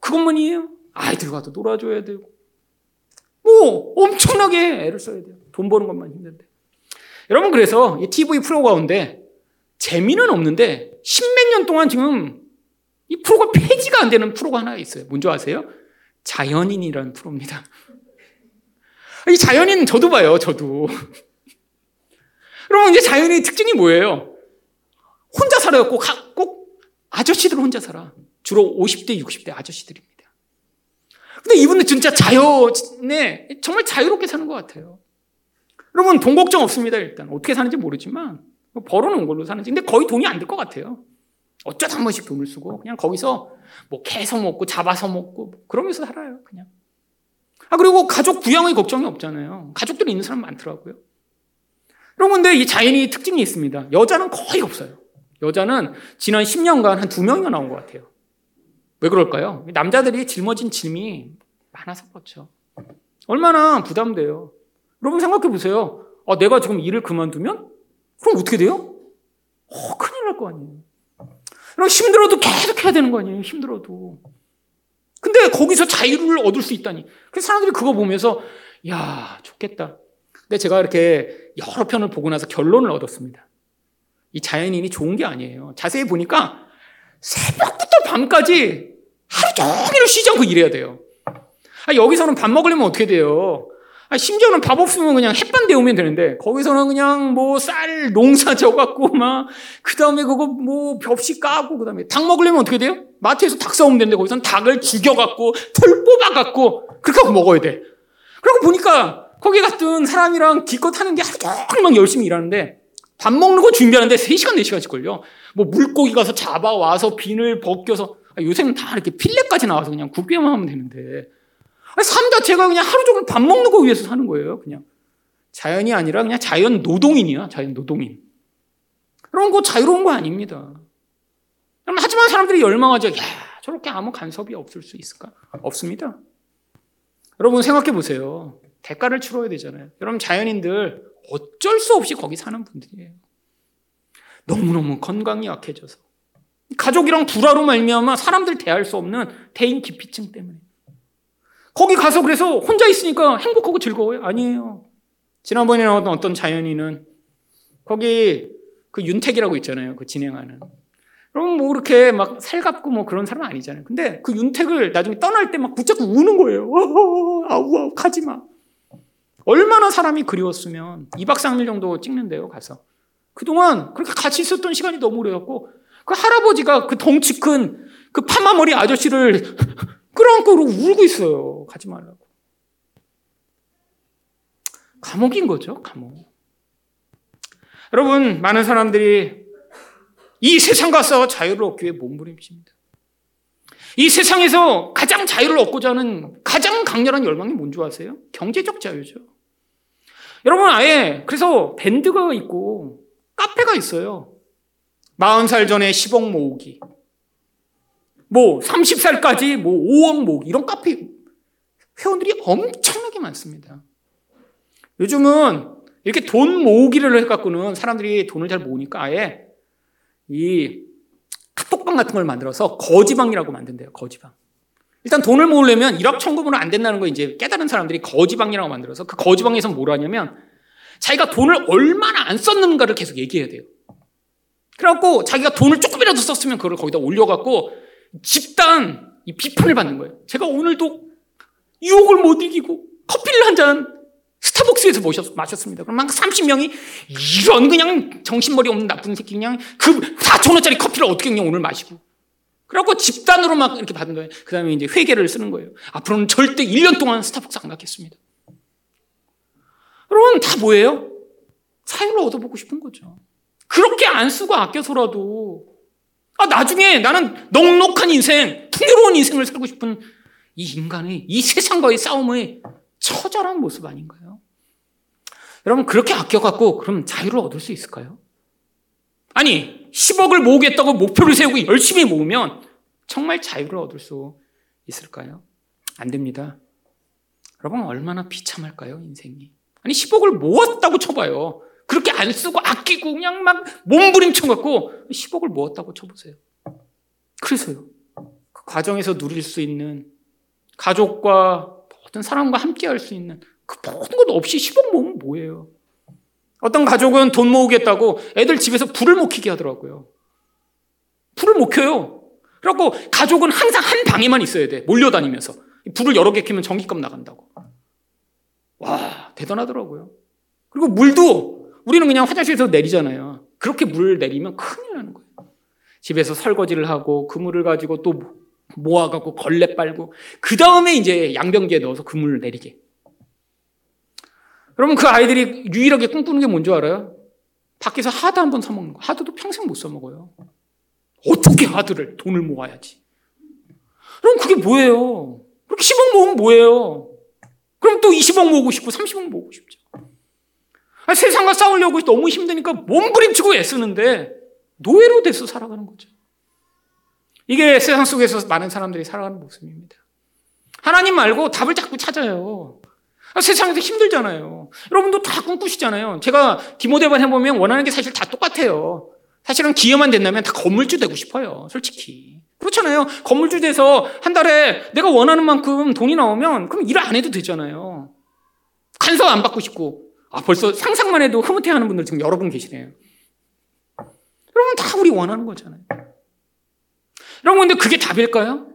그것만이에요. 아이들과도 놀아줘야 되고. 뭐, 엄청나게 애를 써야 돼요. 돈 버는 것만 힘든데. 여러분, 그래서 이 TV 프로 가운데 재미는 없는데 십몇 년 동안 지금 이 프로가 폐지가 안 되는 프로가 하나 있어요. 뭔지 아세요? 자연인이라는 프로입니다. [LAUGHS] 이 자연인 저도 봐요, 저도. [LAUGHS] 여러분, 이제 자연인의 특징이 뭐예요? 혼자 살아요. 꼭, 꼭 아저씨들 혼자 살아. 주로 50대, 60대 아저씨들입니다. 근데 이분은 진짜 자연에 정말 자유롭게 사는 것 같아요. 여러분, 돈 걱정 없습니다, 일단. 어떻게 사는지 모르지만. 벌어놓은 걸로 사는지. 근데 거의 돈이 안 들 것 같아요. 어쩌다 한 번씩 돈을 쓰고, 그냥 거기서 뭐 캐서 먹고, 잡아서 먹고, 그러면서 살아요, 그냥. 아, 그리고 가족 부양의 걱정이 없잖아요. 가족들이 있는 사람 많더라고요. 여러분, 근데 이 자연이 특징이 있습니다. 여자는 거의 없어요. 여자는 지난 10년간 한 두 명이나 나온 것 같아요. 왜 그럴까요? 남자들이 짊어진 짐이 많아서 그렇죠. 얼마나 부담돼요. 여러분 생각해 보세요. 아, 내가 지금 일을 그만두면? 그럼 어떻게 돼요? 어, 큰일 날 거 아니에요. 그럼 힘들어도 계속 해야 되는 거 아니에요? 힘들어도. 근데 거기서 자유를 얻을 수 있다니. 그래서 사람들이 그거 보면서, 야, 좋겠다. 근데 제가 이렇게 여러 편을 보고 나서 결론을 얻었습니다. 이 자연인이 좋은 게 아니에요. 자세히 보니까 새벽부터 밤까지 하루 종일 쉬지 않고 일해야 돼요. 아, 여기서는 밥 먹으려면 어떻게 돼요? 아, 심지어는 밥 없으면 그냥 햇반 데우면 되는데 거기서는 그냥 뭐 쌀 농사 져갖고 막 그 다음에 그거 뭐 벽시 까고 그 다음에 닭 먹으려면 어떻게 돼요? 마트에서 닭 사오면 되는데 거기서는 닭을 죽여갖고 털 뽑아갖고 그렇게 하고 먹어야 돼. 그러고 보니까 거기 갔던 사람이랑 기껏 하는 게 하루 종일 막 열심히 일하는데 밥 먹는 거 준비하는데 3시간, 4시간씩 걸려. 뭐 물고기 가서 잡아와서 비늘 벗겨서 아, 요새는 다 이렇게 필레까지 나와서 그냥 굽기만 하면 되는데 삶 자체가 그냥 하루 종일 밥 먹는 거 위해서 사는 거예요. 그냥 자연이 아니라 그냥 자연 노동인이야. 자연 노동인. 그런 거 자유로운 거 아닙니다. 하지만 사람들이 열망하죠. 야, 저렇게 아무 간섭이 없을 수 있을까? 없습니다. 여러분 생각해 보세요. 대가를 치러야 되잖아요. 여러분 자연인들 어쩔 수 없이 거기 사는 분들이에요. 너무너무 건강이 약해져서 가족이랑 불화로 말미암아 사람들 대할 수 없는 대인 기피증 때문에 거기 가서 그래서 혼자 있으니까 행복하고 즐거워요? 아니에요. 지난번에 나왔던 어떤 자연인은 거기 그 윤택이라고 있잖아요. 그 진행하는. 그럼 뭐 그렇게 막 살갑고 뭐 그런 사람 아니잖아요. 근데 그 윤택을 나중에 떠날 때 막 붙잡고 우는 거예요. [LAUGHS] 아우, 아우, 가지 마. 얼마나 사람이 그리웠으면 2박 3일 정도 찍는데요, 가서. 그동안 그렇게 같이 있었던 시간이 너무 오래였고, 그 할아버지가 그 덩치 큰 그 파마머리 아저씨를 끌어안고 울고 있어요. 가지 말라고. 감옥인 거죠, 감옥. 여러분, 많은 사람들이 이 세상 가서 자유를 얻기 위해 몸부림칩니다. 이 세상에서 가장 자유를 얻고자 하는 가장 강렬한 열망이 뭔지 아세요? 경제적 자유죠. 여러분, 아예, 그래서 밴드가 있고, 카페가 있어요. 40살 전에 10억 모으기. 뭐, 30살까지 뭐, 5억 모으기. 이런 카페 회원들이 엄청나게 많습니다. 요즘은 이렇게 돈 모으기를 해갖고는 사람들이 돈을 잘 모으니까 아예 이 카톡방 같은 걸 만들어서 거지방이라고 만든대요. 거지방. 일단 돈을 모으려면 1억 천금으로 안 된다는 거 이제 깨달은 사람들이 거지방이라고 만들어서 그 거지방에서 뭘 하냐면 자기가 돈을 얼마나 안 썼는가를 계속 얘기해야 돼요. 그래갖고 자기가 돈을 조금이라도 썼으면 그걸 거기다 올려갖고 집단 이 비판을 받는 거예요. 제가 오늘도 유혹을 못 이기고 커피를 한 잔 스타벅스에서 모셨, 마셨습니다. 그럼 막 30명이 이런 그냥 정신머리 없는 나쁜 새끼 그냥 그 4천원짜리 커피를 어떻게 그냥 오늘 마시고. 그래갖고 집단으로 막 이렇게 받은 거예요. 그 다음에 이제 회계를 쓰는 거예요. 앞으로는 절대 1년 동안 스타벅스 안 가겠습니다. 여러분, 다 뭐예요? 사유를 얻어보고 싶은 거죠. 그렇게 안 쓰고 아껴서라도, 아, 나중에 나는 넉넉한 인생, 풍요로운 인생을 살고 싶은 이 인간의, 이 세상과의 싸움의 처절한 모습 아닌가요? 여러분, 그렇게 아껴 갖고, 그럼 자유를 얻을 수 있을까요? 아니, 10억을 모으겠다고 목표를 세우고 열심히 모으면 정말 자유를 얻을 수 있을까요? 안 됩니다. 여러분, 얼마나 비참할까요, 인생이? 아니, 10억을 모았다고 쳐봐요. 그렇게 안 쓰고 아끼고 그냥 막 몸부림쳐 갖고 10억을 모았다고 쳐보세요. 그래서요. 그 과정에서 누릴 수 있는 가족과 어떤 사람과 함께 할 수 있는 그 모든 것 없이 10억 모으면 뭐예요? 어떤 가족은 돈 모으겠다고 애들 집에서 불을 못 켜게 하더라고요. 불을 못 켜요. 그래갖고 가족은 항상 한 방에만 있어야 돼. 몰려다니면서. 불을 여러 개 켜면 전기값 나간다고. 와, 대단하더라고요. 그리고 물도 우리는 그냥 화장실에서 내리잖아요. 그렇게 물 내리면 큰일 나는 거예요. 집에서 설거지를 하고 그 물을 가지고 또 모아갖고 걸레 빨고 그 다음에 이제 양변기에 넣어서 그물을 내리게. 여러분 그 아이들이 유일하게 꿈꾸는 게 뭔지 알아요? 밖에서 하드 한 번 사먹는 거. 하드도 평생 못 사먹어요. 어떻게 하드를 돈을 모아야지. 그럼 그게 뭐예요? 그렇게 10억 모으면 뭐예요? 그럼 또 20억 모으고 싶고 30억 모으고 싶죠. 아니, 세상과 싸우려고 너무 힘드니까 몸부림치고 애쓰는데 노예로 돼서 살아가는 거죠. 이게 세상 속에서 많은 사람들이 살아가는 모습입니다. 하나님 말고 답을 자꾸 찾아요. 아, 세상에서 힘들잖아요. 여러분도 다 꿈꾸시잖아요. 제가 디모데만 해보면 원하는 게 사실 다 똑같아요. 사실은 기회만 된다면 다 건물주 되고 싶어요. 솔직히. 그렇잖아요. 건물주 돼서 한 달에 내가 원하는 만큼 돈이 나오면 그럼 일 안 해도 되잖아요. 간섭 안 받고 싶고. 아, 벌써 상상만 해도 흐뭇해 하는 분들 지금 여러 분 계시네요. 여러분 다 우리 원하는 거잖아요. 여러분, 근데 그게 답일까요?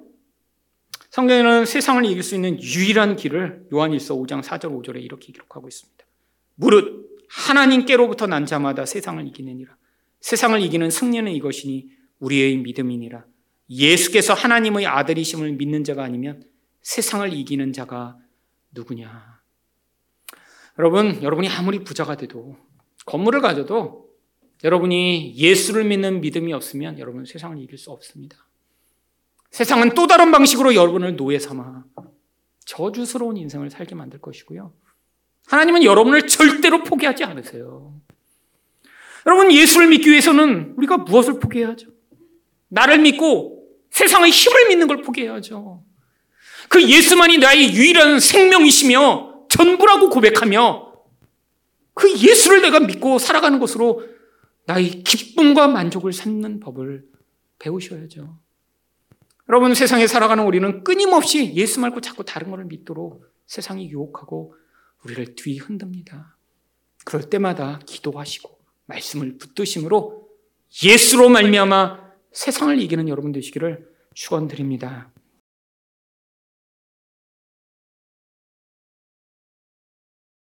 성경에는 세상을 이길 수 있는 유일한 길을 요한일서 5장 4절 5절에 이렇게 기록하고 있습니다. 무릇 하나님께로부터 난 자마다 세상을 이기느니라. 세상을 이기는 승리는 이것이니 우리의 믿음이니라. 예수께서 하나님의 아들이심을 믿는 자가 아니면 세상을 이기는 자가 누구냐. 여러분, 여러분이 아무리 부자가 돼도 건물을 가져도 여러분이 예수를 믿는 믿음이 없으면 여러분 세상을 이길 수 없습니다. 세상은 또 다른 방식으로 여러분을 노예 삼아 저주스러운 인생을 살게 만들 것이고요. 하나님은 여러분을 절대로 포기하지 않으세요. 여러분, 예수를 믿기 위해서는 우리가 무엇을 포기해야죠? 나를 믿고 세상의 힘을 믿는 걸 포기해야죠. 그 예수만이 나의 유일한 생명이시며 전부라고 고백하며 그 예수를 내가 믿고 살아가는 것으로 나의 기쁨과 만족을 삼는 법을 배우셔야죠. 여러분 세상에 살아가는 우리는 끊임없이 예수 말고 자꾸 다른 것을 믿도록 세상이 유혹하고 우리를 뒤 흔듭니다. 그럴 때마다 기도하시고 말씀을 붙드심으로 예수로 말미암아 세상을 이기는 여러분 되시기를 축원드립니다.